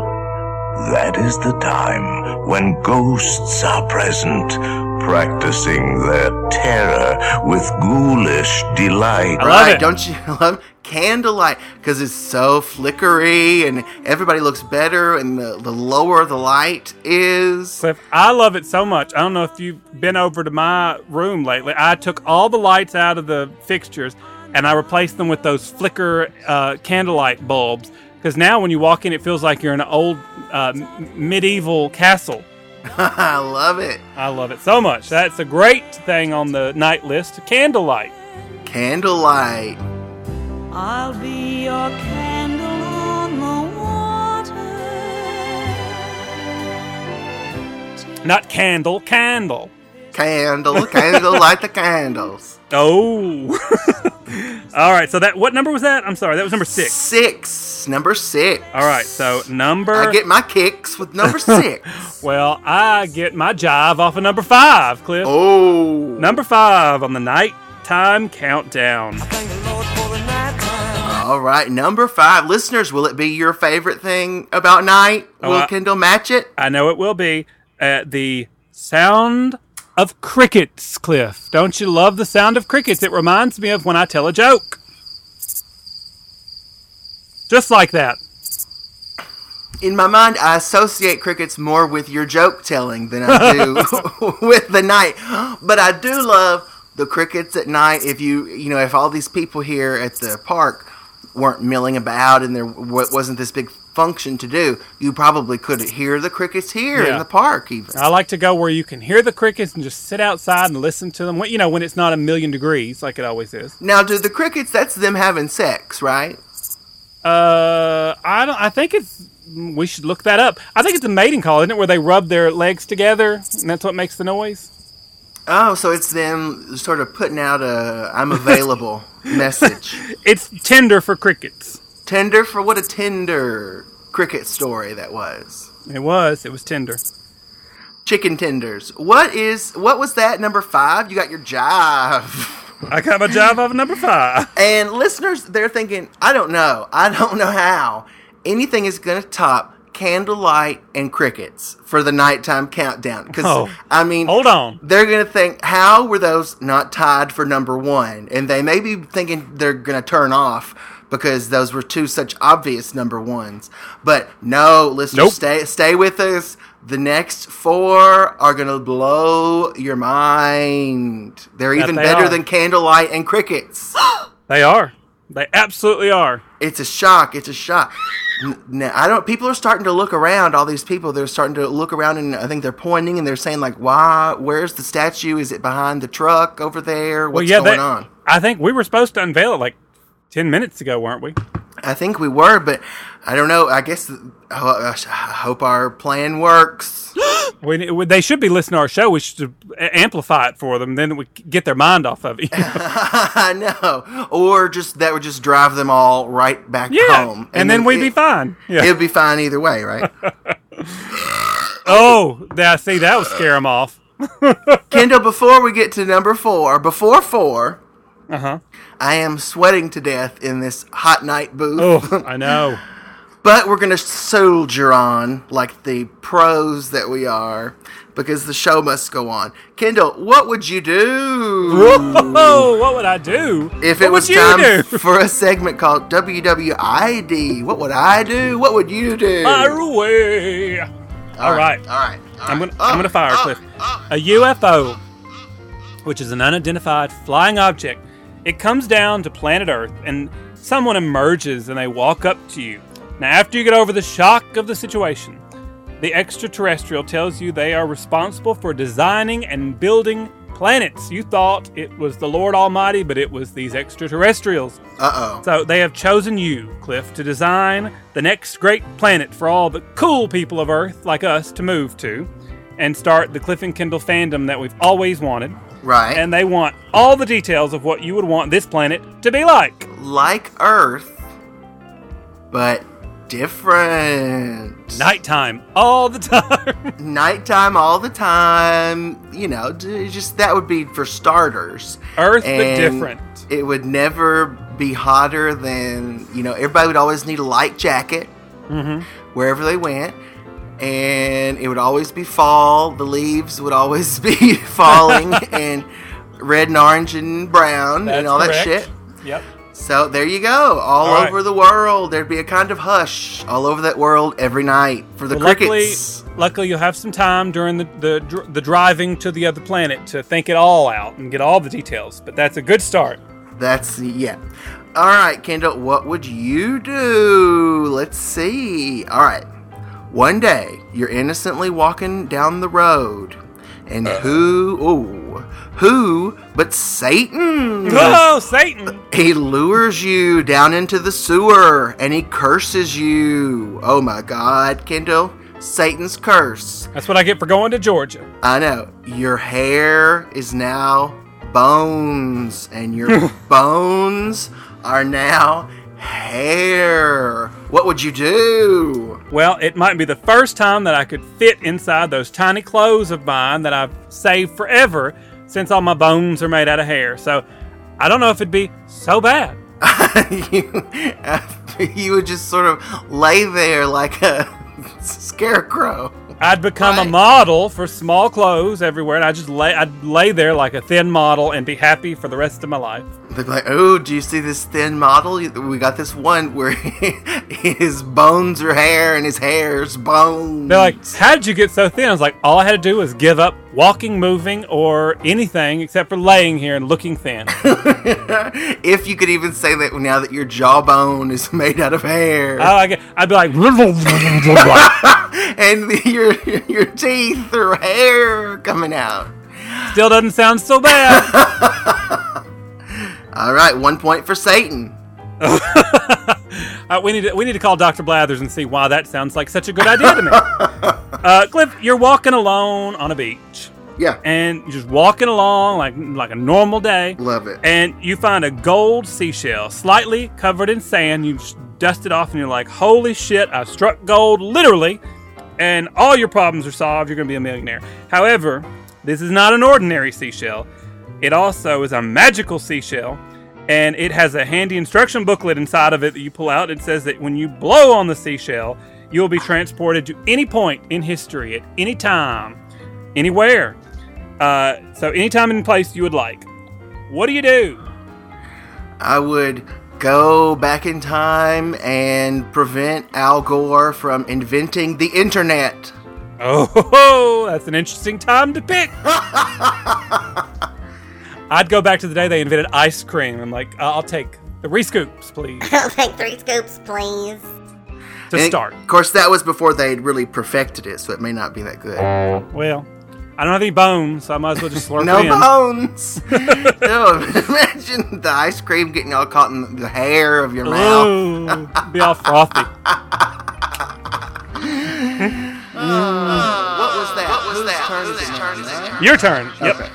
that is the time when ghosts are present, practicing their terror with ghoulish delight. I love right? it. Don't you love candlelight? Because it's so flickery and everybody looks better, and the, the lower the light is. Cliff, I love it so much. I don't know if you've been over to my room lately. I took all the lights out of the fixtures and I replaced them with those flicker uh, candlelight bulbs. Because now when you walk in, it feels like you're in an old uh, medieval castle. I love it. I love it so much. That's a great thing on the night list candlelight. Candlelight. I'll be your candle on the water. Not candle, candle. Candle, candle, light the candles. Oh. all right. So that what number was that? I'm sorry. That was number six. Six. Number six. All right. So number. I get my kicks with number six. Well, I get my jive off of number five, Cliff. oh. Number five on the nighttime countdown. All right. Number five. Listeners, will it be your favorite thing about night? Oh, will I- Kendall match it? I know it will be uh, the sound of crickets, Cliff. Don't you love the sound of crickets? It reminds me of when I tell a joke. Just like that. In my mind, I associate crickets more with your joke telling than I do with the night. But I do love the crickets at night. If you, you know, if all these people here at the park weren't milling about and there wasn't this big function to do, you probably couldn't hear the crickets here Yeah. in the park. Even I like to go where you can hear the crickets and just sit outside and listen to them. When- You know, when it's not a million degrees like it always is. now, do the crickets? That's them having sex, right? Uh, I don't. I think it's. We should look that up. I think it's a mating call, isn't it? Where they rub their legs together, and that's what makes the noise. Oh, so it's them sort of putting out a "I'm available" message. It's tender for crickets. Tender for what a tender cricket story that was. It was. It was tender. Chicken tenders. What is what was that number five? You got your jive. I got my job off number five. And listeners, they're thinking, I don't know. I don't know how anything is going to top candlelight and crickets for the nighttime countdown. Because Oh, I mean, hold on. They're going to think, how were those not tied for number one? And they may be thinking they're going to turn off because those were two such obvious number ones. But no, listeners, Nope. stay stay with us. The next four are gonna blow your mind. They're That even they better are. than candlelight and crickets. They are. They absolutely are. It's a shock. It's a shock. Now, I don't. People are starting to look around. All these people, they're starting to look around, and I think they're pointing and they're saying like, "Why? Where's the statue? Is it behind the truck over there? What's well, yeah, going they- on?" I think we were supposed to unveil it like ten minutes ago, weren't we? I think we were, but I don't know. I guess uh, I hope our plan works. We, we- they should be listening to our show. We should amplify it for them. Then we get their mind off of it. I know, or just that would just drive them all right back yeah, home, and, then, we'd be fine. Yeah. It'd be fine either way, right? oh, yeah. See, that would scare them off. Kendall, before we get to number four, before four, Uh huh. I am sweating to death in this hot night booth. Oh, I know. But we're going to soldier on like the pros that we are because the show must go on. Kendall, what would you do? Whoa, what would I do? If What it was would you time do? for a segment called WWID, what would I do? What would you do? Fire away. All right. All right. I'm gonna I'm gonna fire Cliff. A UFO, which is an unidentified flying object, it comes down to planet Earth, and someone emerges and they walk up to you. Now, after you get over the shock of the situation, the extraterrestrial tells you they are responsible for designing and building planets. You thought it was the Lord Almighty, but it was these extraterrestrials. Uh oh. So they have chosen you, Cliff, to design the next great planet for all the cool people of Earth like us to move to and start the Cliff and Kendall fandom that we've always wanted. Right. And they want all the details of what you would want this planet to be like. like Earth, but different. Nighttime all the time. Nighttime all the time. You know, just that would be for starters. Earth, but different. It would never be hotter than you know. Everybody would always need a light jacket Mm-hmm. wherever they went. And it would always be fall. The leaves would always be falling, and red and orange and brown That's and all that shit. Yep. So there you go. All, All right. over the world, there'd be a kind of hush all over that world every night for the Well, luckily, crickets. luckily, you'll have some time during the, the the driving to the other planet to think it all out and get all the details. But that's a good start. That's yeah. All right, Kendall. What would you do? Let's see. All right. One day, you're innocently walking down the road, and uh-huh. who? Oh, who? But Satan. Oh, Satan! He lures you down into the sewer and he curses you. Oh my god, Kendall. Satan's curse. That's what I get for going to Georgia. I know. Your hair is now bones, and your bones are now hair. What would you do? Well, it might be the first time that I could fit inside those tiny clothes of mine that I've saved forever since all my bones are made out of hair. So I don't know if it'd be so bad. you, you would just sort of lay there like a scarecrow. I'd become a model for small clothes everywhere, and I just lay I'd lay there like a thin model and be happy for the rest of my life. They'd be like, "Oh, do you see this thin model? We got this one where his bones are hair and his hair's bones." They're like, "How'd you get so thin?" I was like, "All I had to do was give up walking, moving, or anything except for laying here and looking thin." if you could even say that now that your jawbone is made out of hair, Oh, I I'd be like, and your your teeth or hair coming out. still doesn't sound so bad. All right, one point for Satan. Uh, we need to, we need to call Doctor Blathers and see why that sounds like such a good idea to me. uh, Cliff, you're walking alone on a beach. Yeah. And you're just walking along like like a normal day. Love it. And you find a gold seashell, slightly covered in sand. You just dust it off, and you're like, "Holy shit! I struck gold, literally!" And all your problems are solved. You're gonna be a millionaire. However, this is not an ordinary seashell. It also is a magical seashell, and it has a handy instruction booklet inside of it that you pull out. It says that when you blow on the seashell, you'll be transported to any point in history at any time, anywhere. Uh, so, anytime and place you would like. What do you do? I would go back in time and prevent Al Gore from inventing the internet. Oh, that's an interesting time to pick. I'd go back to the day they invented ice cream. I'm like, uh, I'll take three scoops, please, I'll take three scoops, please. to And, start. Of course, that was before they'd really perfected it, so it may not be that good. Well, I don't have any bones, so I might as well just slurp No it in. bones. no, imagine the ice cream getting all caught in the hair of your mouth. Be all frothy. What was that? What was that? Turn is it now? Your turn. Yep. Okay.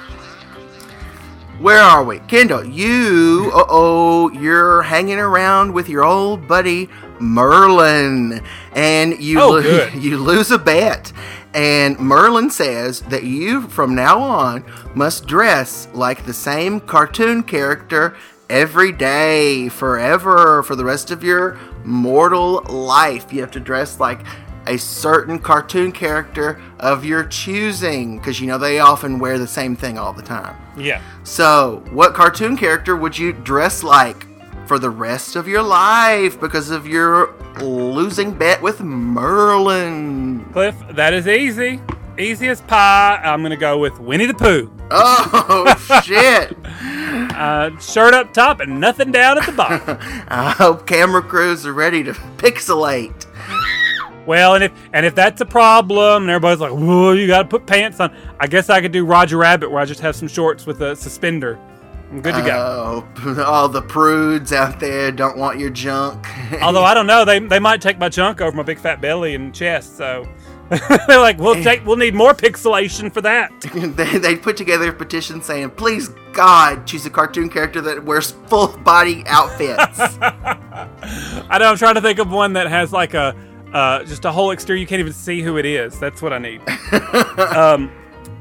Where are we? Kendall, you, uh oh, you're hanging around with your old buddy Merlin. And you, Oh, lo- good. you lose a bet. And Merlin says that you, from now on, must dress like the same cartoon character every day, forever, for the rest of your mortal life. You have to dress like a certain cartoon character of your choosing, because you know they often wear the same thing all the time. Yeah. So, what cartoon character would you dress like for the rest of your life because of your losing bet with Merlin? Cliff, that is easy. Easy as pie. I'm going to go with Winnie the Pooh. Oh, shit. Uh, shirt up top and nothing down at the bottom. I hope camera crews are ready to pixelate. well, and if and if that's a problem, and everybody's like, "Whoa, you got to put pants on," I guess I could do Roger Rabbit, where I just have some shorts with a suspender. I'm good to go. Oh, all the prudes out there don't want your junk. Although I don't know, they they might take my junk over my big fat belly and chest. So they're like, "We'll take, we'll need more pixelation for that." they, they put together a petition saying, please, God, choose a cartoon character that wears full body outfits. I know. I'm trying to think of one that has like a uh, just a whole exterior. You can't even see who it is. That's what I need. um,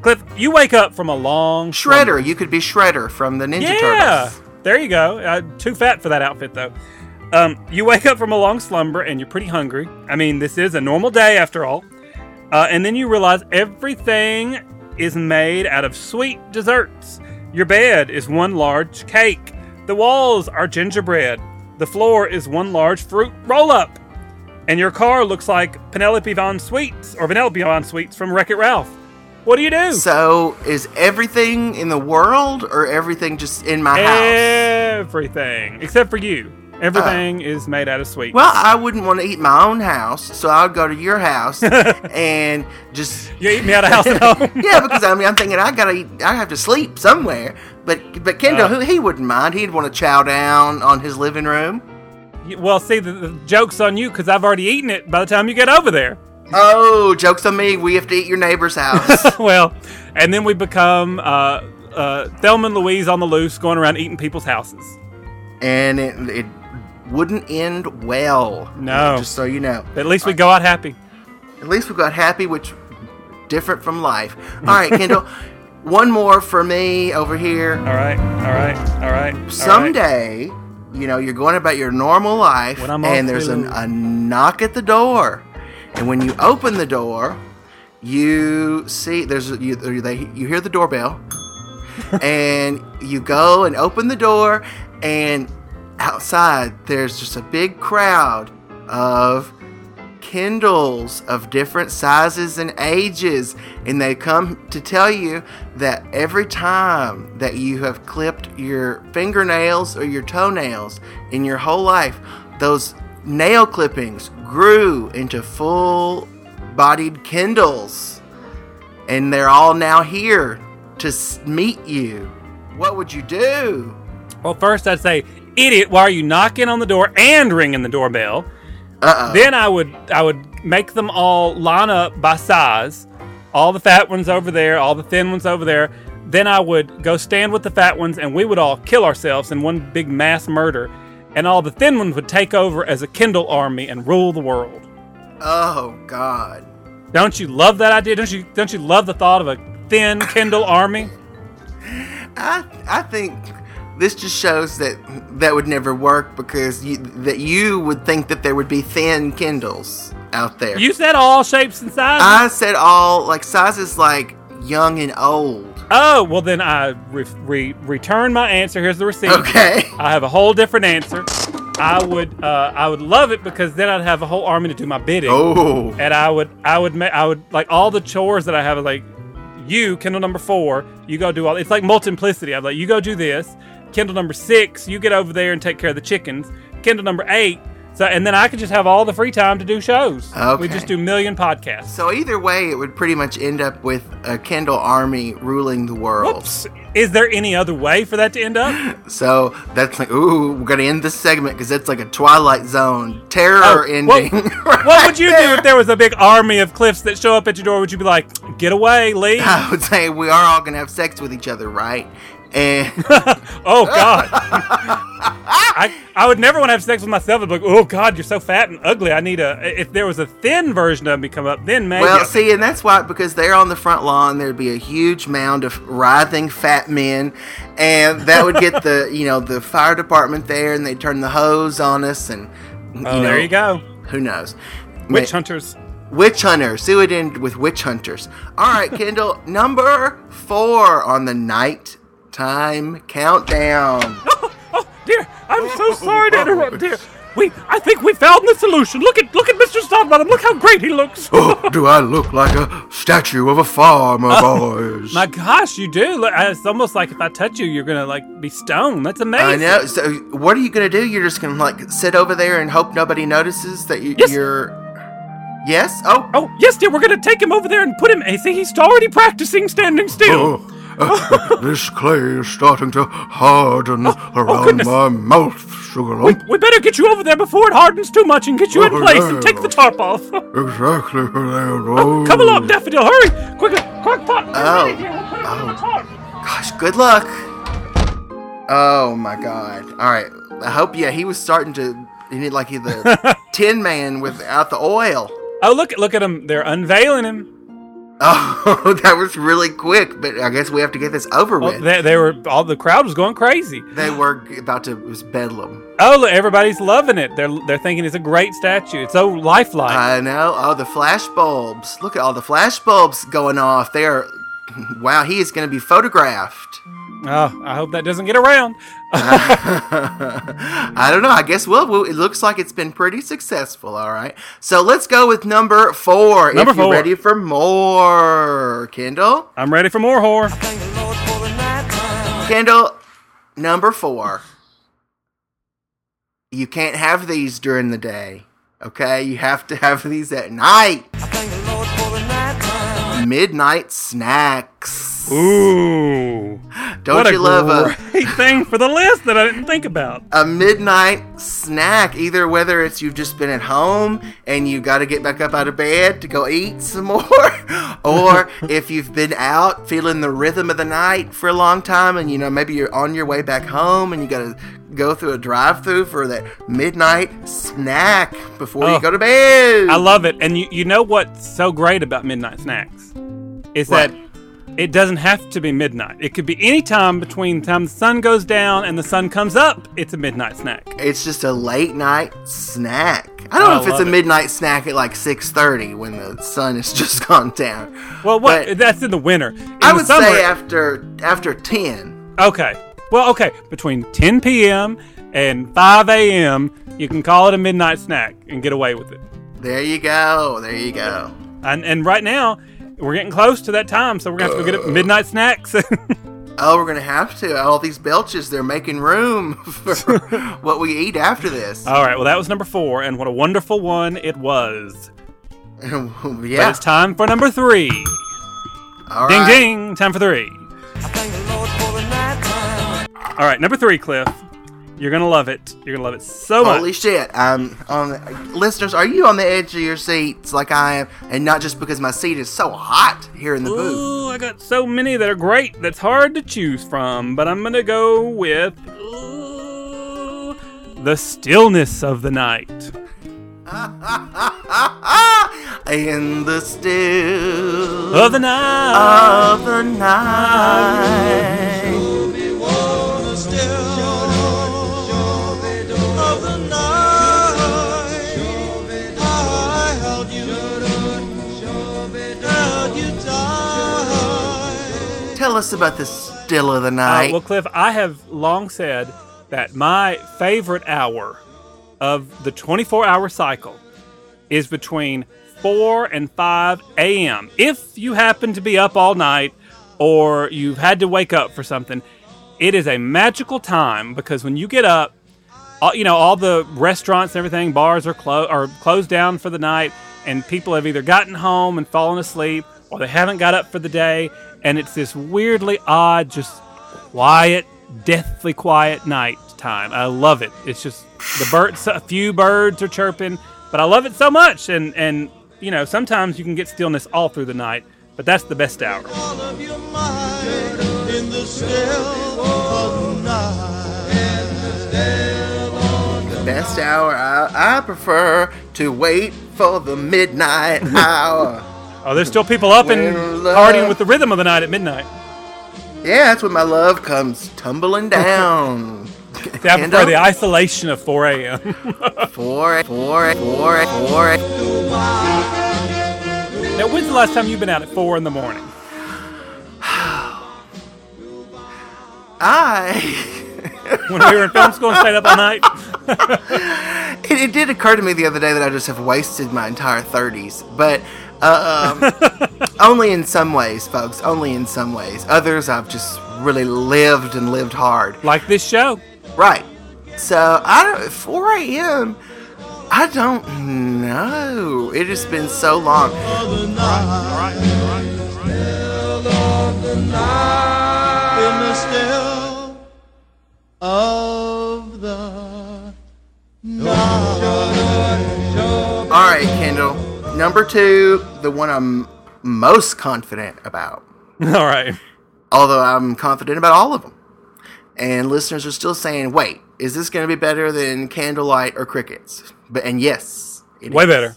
Cliff, you wake up from a long Shredder, you could be Shredder from the Ninja Yeah, Turtles. there you go. Uh, too fat for that outfit though. Um, you wake up from a long slumber and you're pretty hungry. I mean, this is a normal day after all. Uh, and then you realize everything is made out of sweet desserts. Your bed is one large cake. The walls are gingerbread. The floor is one large fruit roll up. And your car looks like Penelope Von Sweets or Penelope Von Sweets from Wreck It Ralph. What do you do? So, is everything in the world or everything just in my house? Everything. Except for you. Everything is made out of sweets. Well, I wouldn't want to eat my own house, so I would go to your house and just. You eat me out of house and home? yeah, because I mean, I'm thinking I gotta eat. I have to sleep somewhere. But but Kendall, Uh. who he wouldn't mind. He'd want to chow down on his living room. Well, see, the, the joke's on you because I've already eaten it by the time you get over there. Oh, jokes on me. We have to eat your neighbor's house. well, and then we become uh, uh, Thelma and Louise on the loose, going around eating people's houses. and it, it wouldn't end well. No. Just so you know. At least we go out happy. At least we got happy, which different from life. All right, Kendall. one more for me over here. All right, all right, all right. all right. Someday, you know, you're going about your normal life, and there's an, a knock at the door, and when you open the door, you see there's you they you hear the doorbell, and you go and open the door, and outside there's just a big crowd of Kendalls of different sizes and ages, and they come to tell you that every time that you have clipped your fingernails or your toenails in your whole life, those nail clippings grew into full bodied Kendalls, and they're all now here to meet you. What would you do? Well, first I'd say, idiot, why are you knocking on the door and ringing the doorbell? Uh-oh. Then I would I would make them all line up by size, all the fat ones over there, all the thin ones over there. Then I would go stand with the fat ones, and we would all kill ourselves in one big mass murder, and all the thin ones would take over as a Kendall army and rule the world. Oh God. Don't you love that idea? Don't you don't you love the thought of a thin Kendall army? I I think this just shows that that would never work because you, that you would think that there would be thin Kendalls out there. You said all shapes and sizes. I said all like sizes like young and old. Oh, well, then I re- re- return my answer. Here's the receipt. Okay. I have a whole different answer. I would uh, I would love it because then I'd have a whole army to do my bidding. Oh. and I would I would ma- I would like all the chores that I have like you Kendall number four you go do all it's like multiplicity. I'm like you go do this. Kendall number six you get over there and take care of the chickens. Kendall number eight. So and then I could just have all the free time to do shows. We just do million podcasts. So either way, it would pretty much end up with a Kendall army ruling the world. Whoops. Is there any other way for that to end up? So that's like, ooh, we're gonna end this segment because it's like a Twilight Zone terror Oh, ending. What, what would you do if there was a big army of cliffs that show up at your door? Would you be like, get away, leave? I would say we are all gonna have sex with each other, right? And oh God, I I would never want to have sex with myself. I'd be like, oh God, you're so fat and ugly. I need a. If there was a thin version of me come up, then maybe. well, see, and that's why because they're on the front lawn, there'd be a huge mound of writhing fat men, and that would get the you know the fire department there, and they turn the hose on us, and oh, you Oh, know, there you go. Who knows? Witch Ma- hunters. Witch hunters. See it end with witch hunters. All right, Kendall, number four on the night time countdown. I'm so sorry to interrupt, dear. We, I think we found the solution. Look at, look at Mr. Snotbottom. Look how great he looks. Oh, do I look like a statue of a farmer, boys? My gosh, you do. It's almost like if I touch you, you're gonna like be stoned. That's amazing. I know. So, what are you gonna do? You're just gonna like sit over there and hope nobody notices that you, Yes. you're. Yes. Oh. Oh yes, dear. We're gonna take him over there and put him. Hey, see, he's already practicing standing still. Oh, uh, this clay is starting to harden oh, oh, around Oh, my mouth, Sugar We, Lump. we better get you over there before it hardens too much and get you in Oh, place and take the tarp off. Exactly there. Oh, come along, Daffodil. Hurry, quickly, Crockpot. get Oh. ready, dear. We'll put him on the tarp. Gosh. Good luck. Oh my God. All right. I hope. Yeah, he was starting to. He need like he the Tin Man without the oil. Oh, look, at look at him. They're unveiling him. Oh, that was really quick, but I guess we have to get this over Oh, with. they, they were all the crowd was going crazy. They were about to it was bedlam. Oh, look, everybody's loving it. They're they're thinking it's a great statue. It's so lifelike. I know. Oh, the flash bulbs. Look at all the flash bulbs going off. They are. Wow, he is going to be photographed. Oh, I hope that doesn't get around. I don't know. I guess we'll. It looks like it's been pretty successful. All right. So let's go with number four. Number if you're four. ready for more, Kendall. I'm ready for more whore. Kendall, number four. You can't have these during the day. Okay, you have to have these at night. Midnight snacks. Ooh, Don't what you a love a great thing for the list that I didn't think about. a midnight snack? Either whether it's you've just been at home and you got to get back up out of bed to go eat some more, or if you've been out feeling the rhythm of the night for a long time and you know maybe you're on your way back home and you got to go through a drive-through for that midnight snack before Oh. you go to bed. I love it. And you, you know what's so great about midnight snacks is that it doesn't have to be midnight. It could be any time between the time the sun goes down and the sun comes up. It's a midnight snack. It's just a late night snack. I don't oh, I know if it's a it. midnight snack at like 6:30 when the sun has just gone down. Well, what? But- that's in the winter. In I would summer, say after after 10. Okay. Well, okay. Between 10 p.m. and 5 a.m., you can call it a midnight snack and get away with it. There you go. There you go. And and right now, we're getting close to that time, so we're gonna have to go get midnight snacks. Oh, we're gonna have to. All these belches, they're making room for what we eat after this. All right. Well, that was number four, and what a wonderful one it was. But it's time for number three. All ding right. ding. Time for three. All right, number three, Cliff. You're gonna love it. You're gonna love it so much. Holy shit! On. The, listeners, are you on the edge of your seats like I am, and not just because my seat is so hot here in the booth? Ooh, I got so many that are great that's hard to choose from, but I'm gonna go with ooh, the stillness of the night. In the still Of the night. of the night. Tell us about the still of the Uh, night. well, Cliff, I have long said that my favorite hour of the 24 hour cycle is between 4 and 5 a.m. If you happen to be up all night or you've had to wake up for something, it is a magical time because when you get up, all, you know all the restaurants and everything, bars are clo- are closed down for the night, and people have either gotten home and fallen asleep or they haven't got up for the day, and it's this weirdly odd, just quiet, deathly quiet night time. I love it. It's just the birds, a few birds are chirping, but I love it so much, and and you know sometimes you can get stillness all through the night, but that's the best hour. the still of night. Best hour. I, I prefer to wait for the midnight hour. Oh, there's still people up and partying with the rhythm of the night at midnight. Yeah, that's when my love comes tumbling down. See, I prefer the isolation of 4 a.m. 4 4 4 4 now, when's the last time you've been out at 4 in the morning? I. when we were in film school and stayed up all night? it, it did occur to me the other day that I just have wasted my entire 30s, but um, only in some ways, folks. Only in some ways. Others, I've just really lived and lived hard. Like this show. Right. So, I don't. 4 a.m. I don't know. It has been so long. In the still All right, Kendall. Number two, the one I'm most confident about. All right. Although I'm confident about all of them. And listeners are still saying, wait, is this going to be better than Candlelight or Crickets? But And yes, it Way is. better.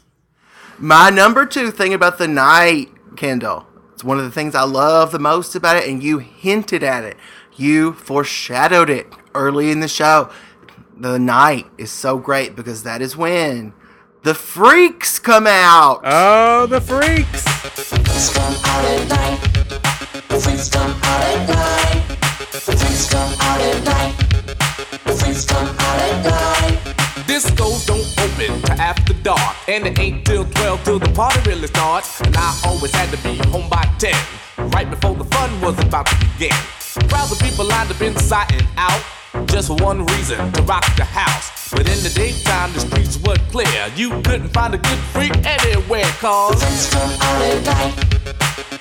My number two thing about the night, Kendall, it's one of the things I love the most about it, and you hinted at it. You foreshadowed it early in the show. The night is so great because that is when the freaks come out. Oh, the freaks. Freaks come out at night. The freaks come out at night. The freaks come out at night. The freaks come out at night. Discos don't open till after dark, and it ain't till 12 till the party really starts. And I always had to be home by 10, right before the fun was about to begin. Crowds of people lined up inside and out, just for one reason to rock the house. But in the daytime, the streets were clear. You couldn't find a good freak anywhere, cause The freaks come out at night.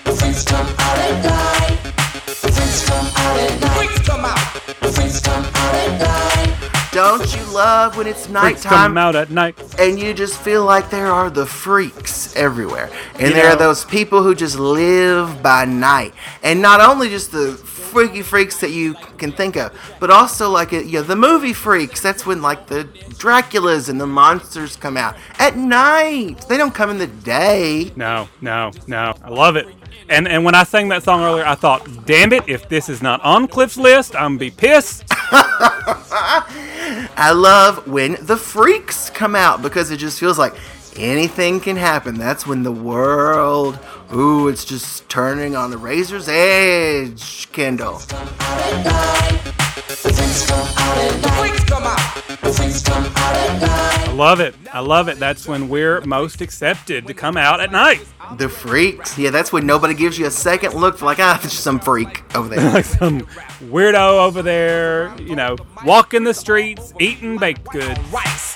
The freaks come out at night. The freaks come out at night. freaks come out. The freaks come out at night. Don't you love when it's Freaks come out at night. and you just feel like there are the freaks everywhere? And You there are those people who just live by night. And not only just the freaky freaks that you can think of, but also like you know, the movie freaks. That's when like the Draculas and the monsters come out at night. They don't come in the day. No, no, no. I love it. And and when I sang that song earlier, I thought, damn it, if this is not on Cliff's list, I'm gonna be pissed. I love when the freaks come out because it just feels like anything can happen. That's when the world, ooh, it's just turning on the razor's edge, Kendall. The freaks come out at night. Freaks come out. The freaks come out at night. I love it. I love it. That's when we're most accepted to come out at night. The freaks, yeah, that's when nobody gives you a second look for like, ah, just some freak over there. Like some weirdo over there, you know, walking the streets, eating baked goods. rice.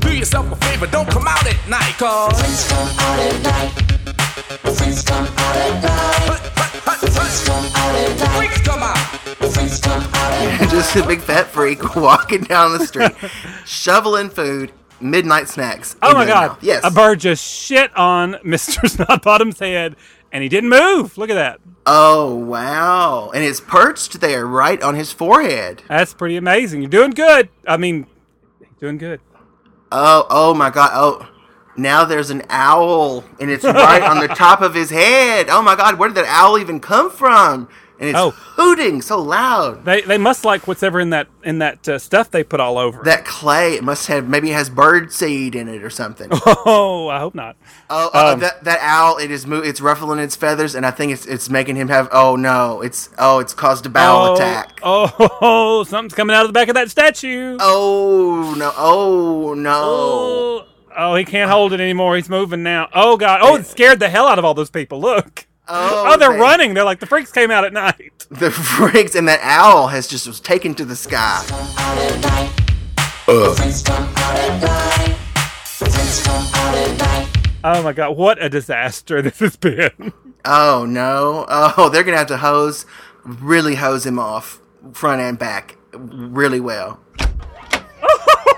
do yourself a favor, don't come out at night, cause. Freaks come out at night. The freaks come out at night. The freaks come out at night. Freaks come out. The come out at night. just a big fat freak walking down the street, shoveling food, midnight snacks. Oh my god. mouth. Yes. A bird just shit on Mr. Snotbottom's head and he didn't move. Look at that. Oh wow! And it's perched there, right on his forehead. That's pretty amazing. You're doing good. I mean, doing good. Oh, oh my God! Oh, Now there's an owl, and it's right on the top of his head. Oh my God, where did that owl even come from? And it's Oh. hooting so loud. They they must like whatever in that in that uh, stuff they put all over. That clay, it must have maybe it has bird seed in it or something. Oh, I hope not. Oh, uh, Um, that that owl! It is mo- it's ruffling its feathers, and I think it's it's making him have. Oh no! It's oh it's caused a bowel oh, attack. Oh, something's coming out of the back of that statue. Oh no! Oh no! Oh, oh, he can't hold it anymore. He's moving now. Oh god. Oh, it scared the hell out of all those people. Look. Oh, oh they're they- running. They're like the freaks came out at night. The freaks and that owl has just was taken to the sky. Oh my god, what a disaster this has been. Oh no! Oh, they're gonna have to hose, really hose him off, front and back, really well.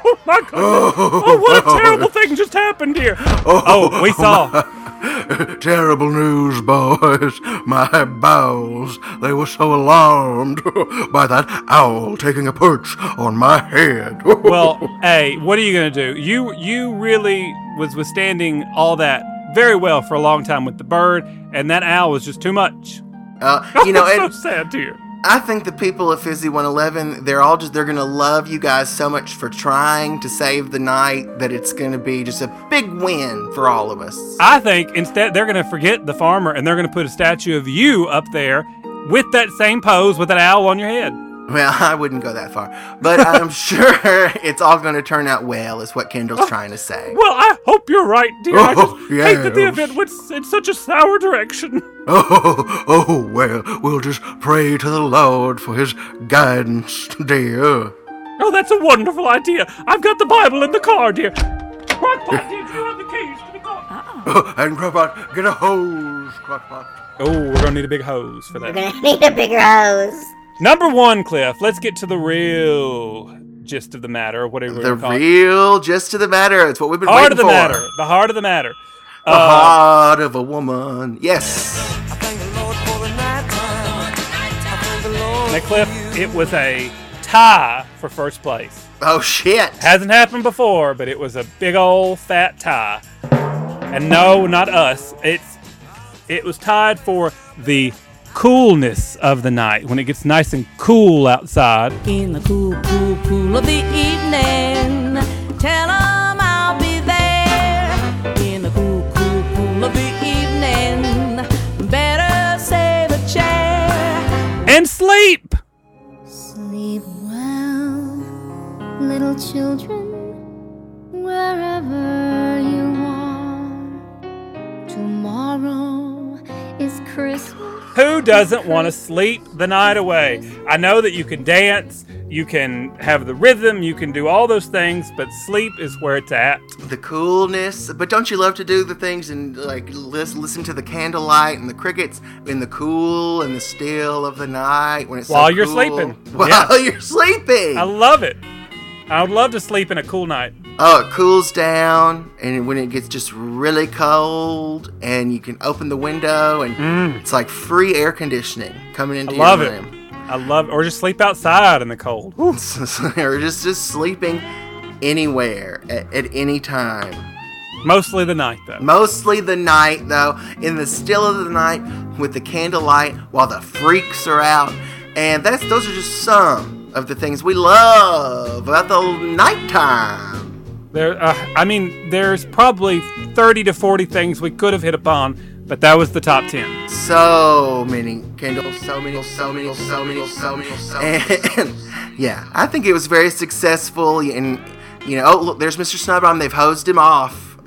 Oh my god. Oh, what a terrible thing just happened here. Oh, oh we saw. Terrible news, boys. My bowels, they were so alarmed by that owl taking a perch on my head. Well, hey, what are you gonna do? You you really was withstanding all that very well for a long time with the bird, and that owl was just too much. Uh, you know, so sad to hear. I think the people of Fizzy 111, they're all just, they're going to love you guys so much for trying to save the night that it's going to be just a big win for all of us. I think instead they're going to forget the farmer and they're going to put a statue of you up there with that same pose with an owl on your head. Well, I wouldn't go that far. But I'm sure it's all going to turn out well, is what Kendall's oh, trying to say. Well, I hope you're right, dear. I oh, just Oh, hate that the event went in such a sour direction. Oh, oh, well, we'll just pray to the Lord for his guidance, dear. Oh, that's a wonderful idea. I've got the Bible in the car, dear. Crockpot, dear, do you have the keys to the car? Oh. and Crockpot, get a hose, Crockpot. Oh, we're going to need a big hose for that. We're gonna need a bigger hose. Number one, Cliff. Let's get to the real gist of the matter, whatever The we're calling it. real gist of the matter. It's what we've been heart waiting for. Heart of the for. matter. The heart of the matter. The Uh, heart of a woman. Yes. Now, Cliff, it was a tie for first place. Oh shit! Hasn't happened before, but it was a big old fat tie. And no, not us. It's it was tied for the coolness of the night when it gets nice and cool outside. In the cool, cool, cool of the evening, tell 'em I'll be there. In the cool, cool, cool of the evening, better save a chair. And sleep. Sleep well, little children, wherever you are. Tomorrow is Christmas. Who doesn't want to sleep the night away? I know that you can dance, you can have the rhythm, you can do all those things, but sleep is where it's at. The coolness, but don't you love to do the things and like listen, listen to the candlelight and the crickets in the cool and the still of the night when it's so While you're cool? sleeping. While Yeah. you're sleeping. I love it. I would love to sleep in a cool night. Oh, it cools down, and when it gets just really cold, and you can open the window, and it's like free air conditioning coming into Mm. I love your it. I love or just sleep outside in the cold. or just just sleeping anywhere at, at any time. Mostly the night though. Mostly the night, though, in the still of the night with the candlelight while the freaks are out. And that's those are just some of the things we love about the nighttime. There, uh, I mean, there's probably 30 to 40 things we could have hit upon, but that was the top 10. So many Kendall, so many, so many, so many, so many, so many. And yeah, I think it was very successful. And you know, oh look, there's Mr. Snotbottom. They've hosed him off.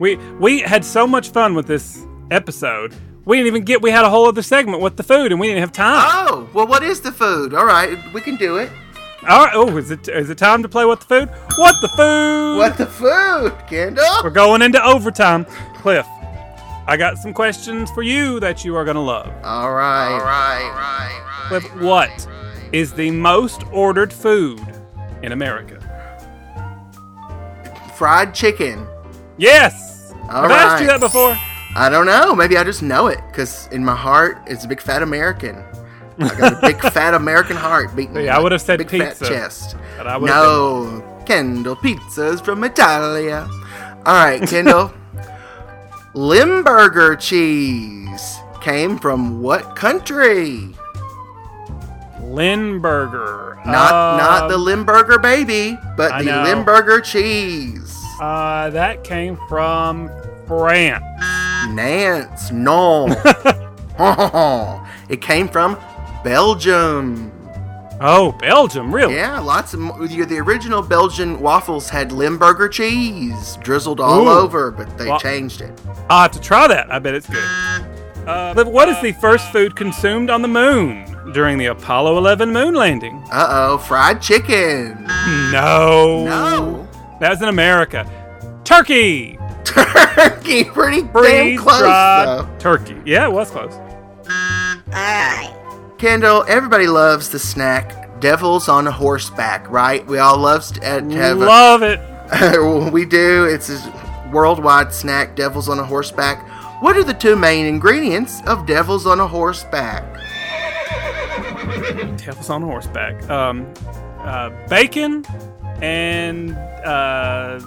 We we had so much fun with this episode. We didn't even get. We had a whole other segment with the food, and we didn't have time. Oh, well, what is the food? All right, we can do it. All right. Oh, is it is it time to play what the food? What the food? What the food, Kendall? We're going into overtime. Cliff, I got some questions for you that you are gonna love. All right, all right, all right. Cliff, what is the most ordered food in America? Fried chicken. Yes. All I've asked you that before. I don't know. Maybe I just know it because in my heart, it's a big fat American. I got a big fat American heart beating. In I would have said big pizza, fat chest. but I would have No, Kendall pizzas from Italia. All right, Kendall. Limburger cheese came from what country? Limburger. Not not the Limburger baby, but I the know. Limburger cheese. Uh, that came from France. Nance, no. it came from Belgium. Oh, Belgium, really? Yeah, lots of the the original Belgian waffles had Limburger cheese drizzled all Ooh. over, but they Wa- changed it. I'll have to try that. I bet it's good. Uh, Liv, what is the first food consumed on the moon during the Apollo 11 moon landing? Uh oh, fried chicken. No. No. That was in America. Turkey. Turkey, pretty damn close though. turkey. Yeah, it was close. Alright. Kendall, everybody loves the snack Devils on a Horseback, right? We all love uh, to have a- Love it. we do. It's a worldwide snack, Devils on a Horseback. What are the two main ingredients of Devils on a Horseback? Devils on a horseback. Um, uh, bacon and uh,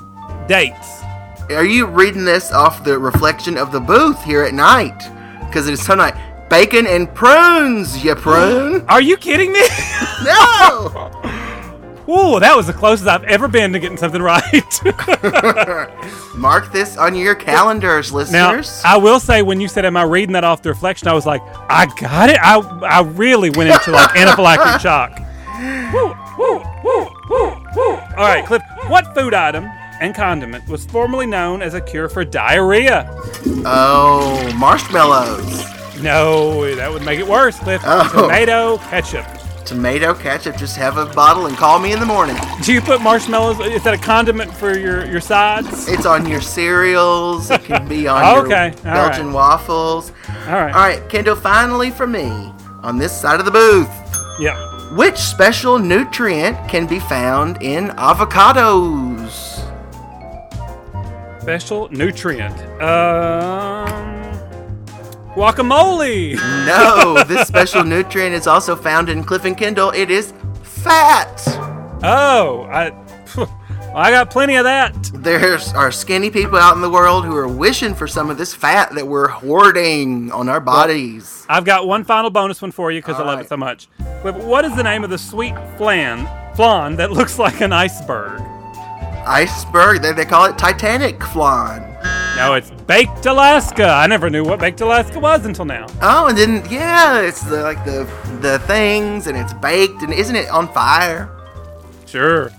dates. Are you reading this off the reflection of the booth here at night? Because it is so night. Bacon and prunes, you prune. Are you kidding me? no! Ooh, that was the closest I've ever been to getting something right. Mark this on your calendars, listeners. now. I will say, when you said, "Am I reading that off the reflection?" I was like, "I got it." I I really went into like anaphylactic shock. Woo, woo, woo, woo, woo. All right, Cliff. What food item and condiment was formerly known as a cure for diarrhea? oh, marshmallows. No, that would make it worse, Cliff. Oh. Tomato ketchup. Tomato ketchup. Just have a bottle and call me in the morning. Do you put marshmallows? Is that a condiment for your your sides? It's on your cereals. It can be on Okay, your Belgian right. waffles. All right. All right, Kendall, finally for me on this side of the booth. Yeah. Which special nutrient can be found in avocados? Special nutrient. Um, guacamole. No, this special nutrient is also found in Cliff and Kendall. It is fat. Oh, I, I got plenty of that. There's are skinny people out in the world who are wishing for some of this fat that we're hoarding on our bodies. I've got one final bonus one for you because I love right. it so much. But what is the name of the sweet flan flan that looks like an iceberg? Iceberg, they, they call it Titanic flan. No, it's baked Alaska. I never knew what baked Alaska was until now. Oh, and then yeah, it's the like the the things, and it's baked, and isn't it on fire? Sure.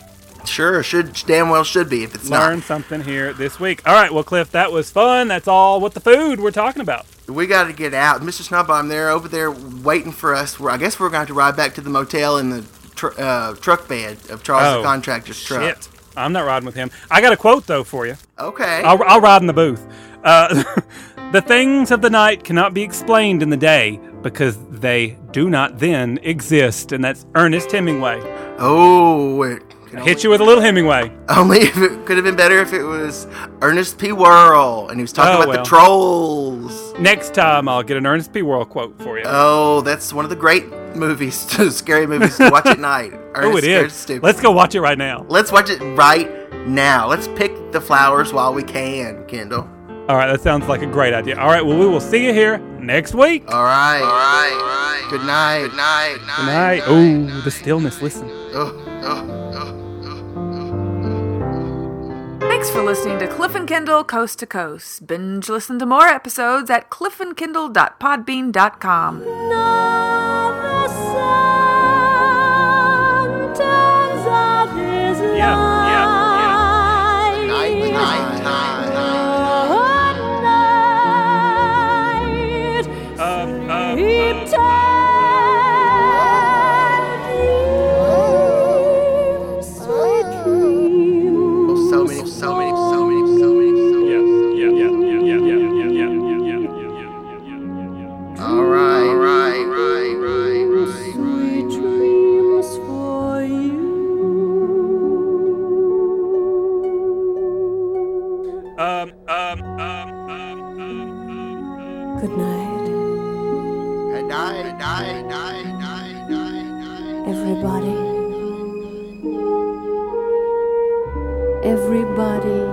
Sure, should damn well should be if it's not. Learn something here this week. All right, well, Cliff, that was fun. That's all with the food we're talking about. We got to get out, Mr. Snotbottom. They're over there waiting for us. We're, I guess we're going to have to ride back to the motel in the tr- uh, truck bed of Charles Oh, the Contractor's truck. Shit. I'm not riding with him. I got a quote, though, for you. Okay. I'll, I'll ride in the booth. Uh, the things of the night cannot be explained in the day because they do not then exist. And that's Ernest Hemingway. Oh, it I hit you with a little Hemingway. only if it could have been better if it was Ernest P. Worrell and he was talking Oh, about well. the trolls. Next time, I'll get an Ernest P. Worrell quote for you. Oh, that's one of the great movies, scary movies to watch at night. oh, Ernest it Scared. Stupid. Let's go watch it right now. Let's watch it right now. Let's pick the flowers while we can, Kendall. All right, that sounds like a great idea. All right, well, we will see you here next week. All right. All right. All right. Good night. Good night. Good night. Oh, the stillness. Listen. Oh, oh, Thanks for listening to Cliff and Kendall Coast to Coast. Binge listen to more episodes at cliffandkindle.podbean.com. Yeah, yeah, Night, night, night. Everybody,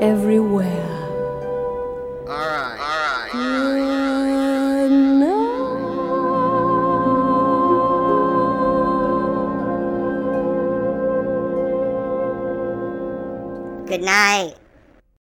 everywhere. All right, all right, all right. Good night.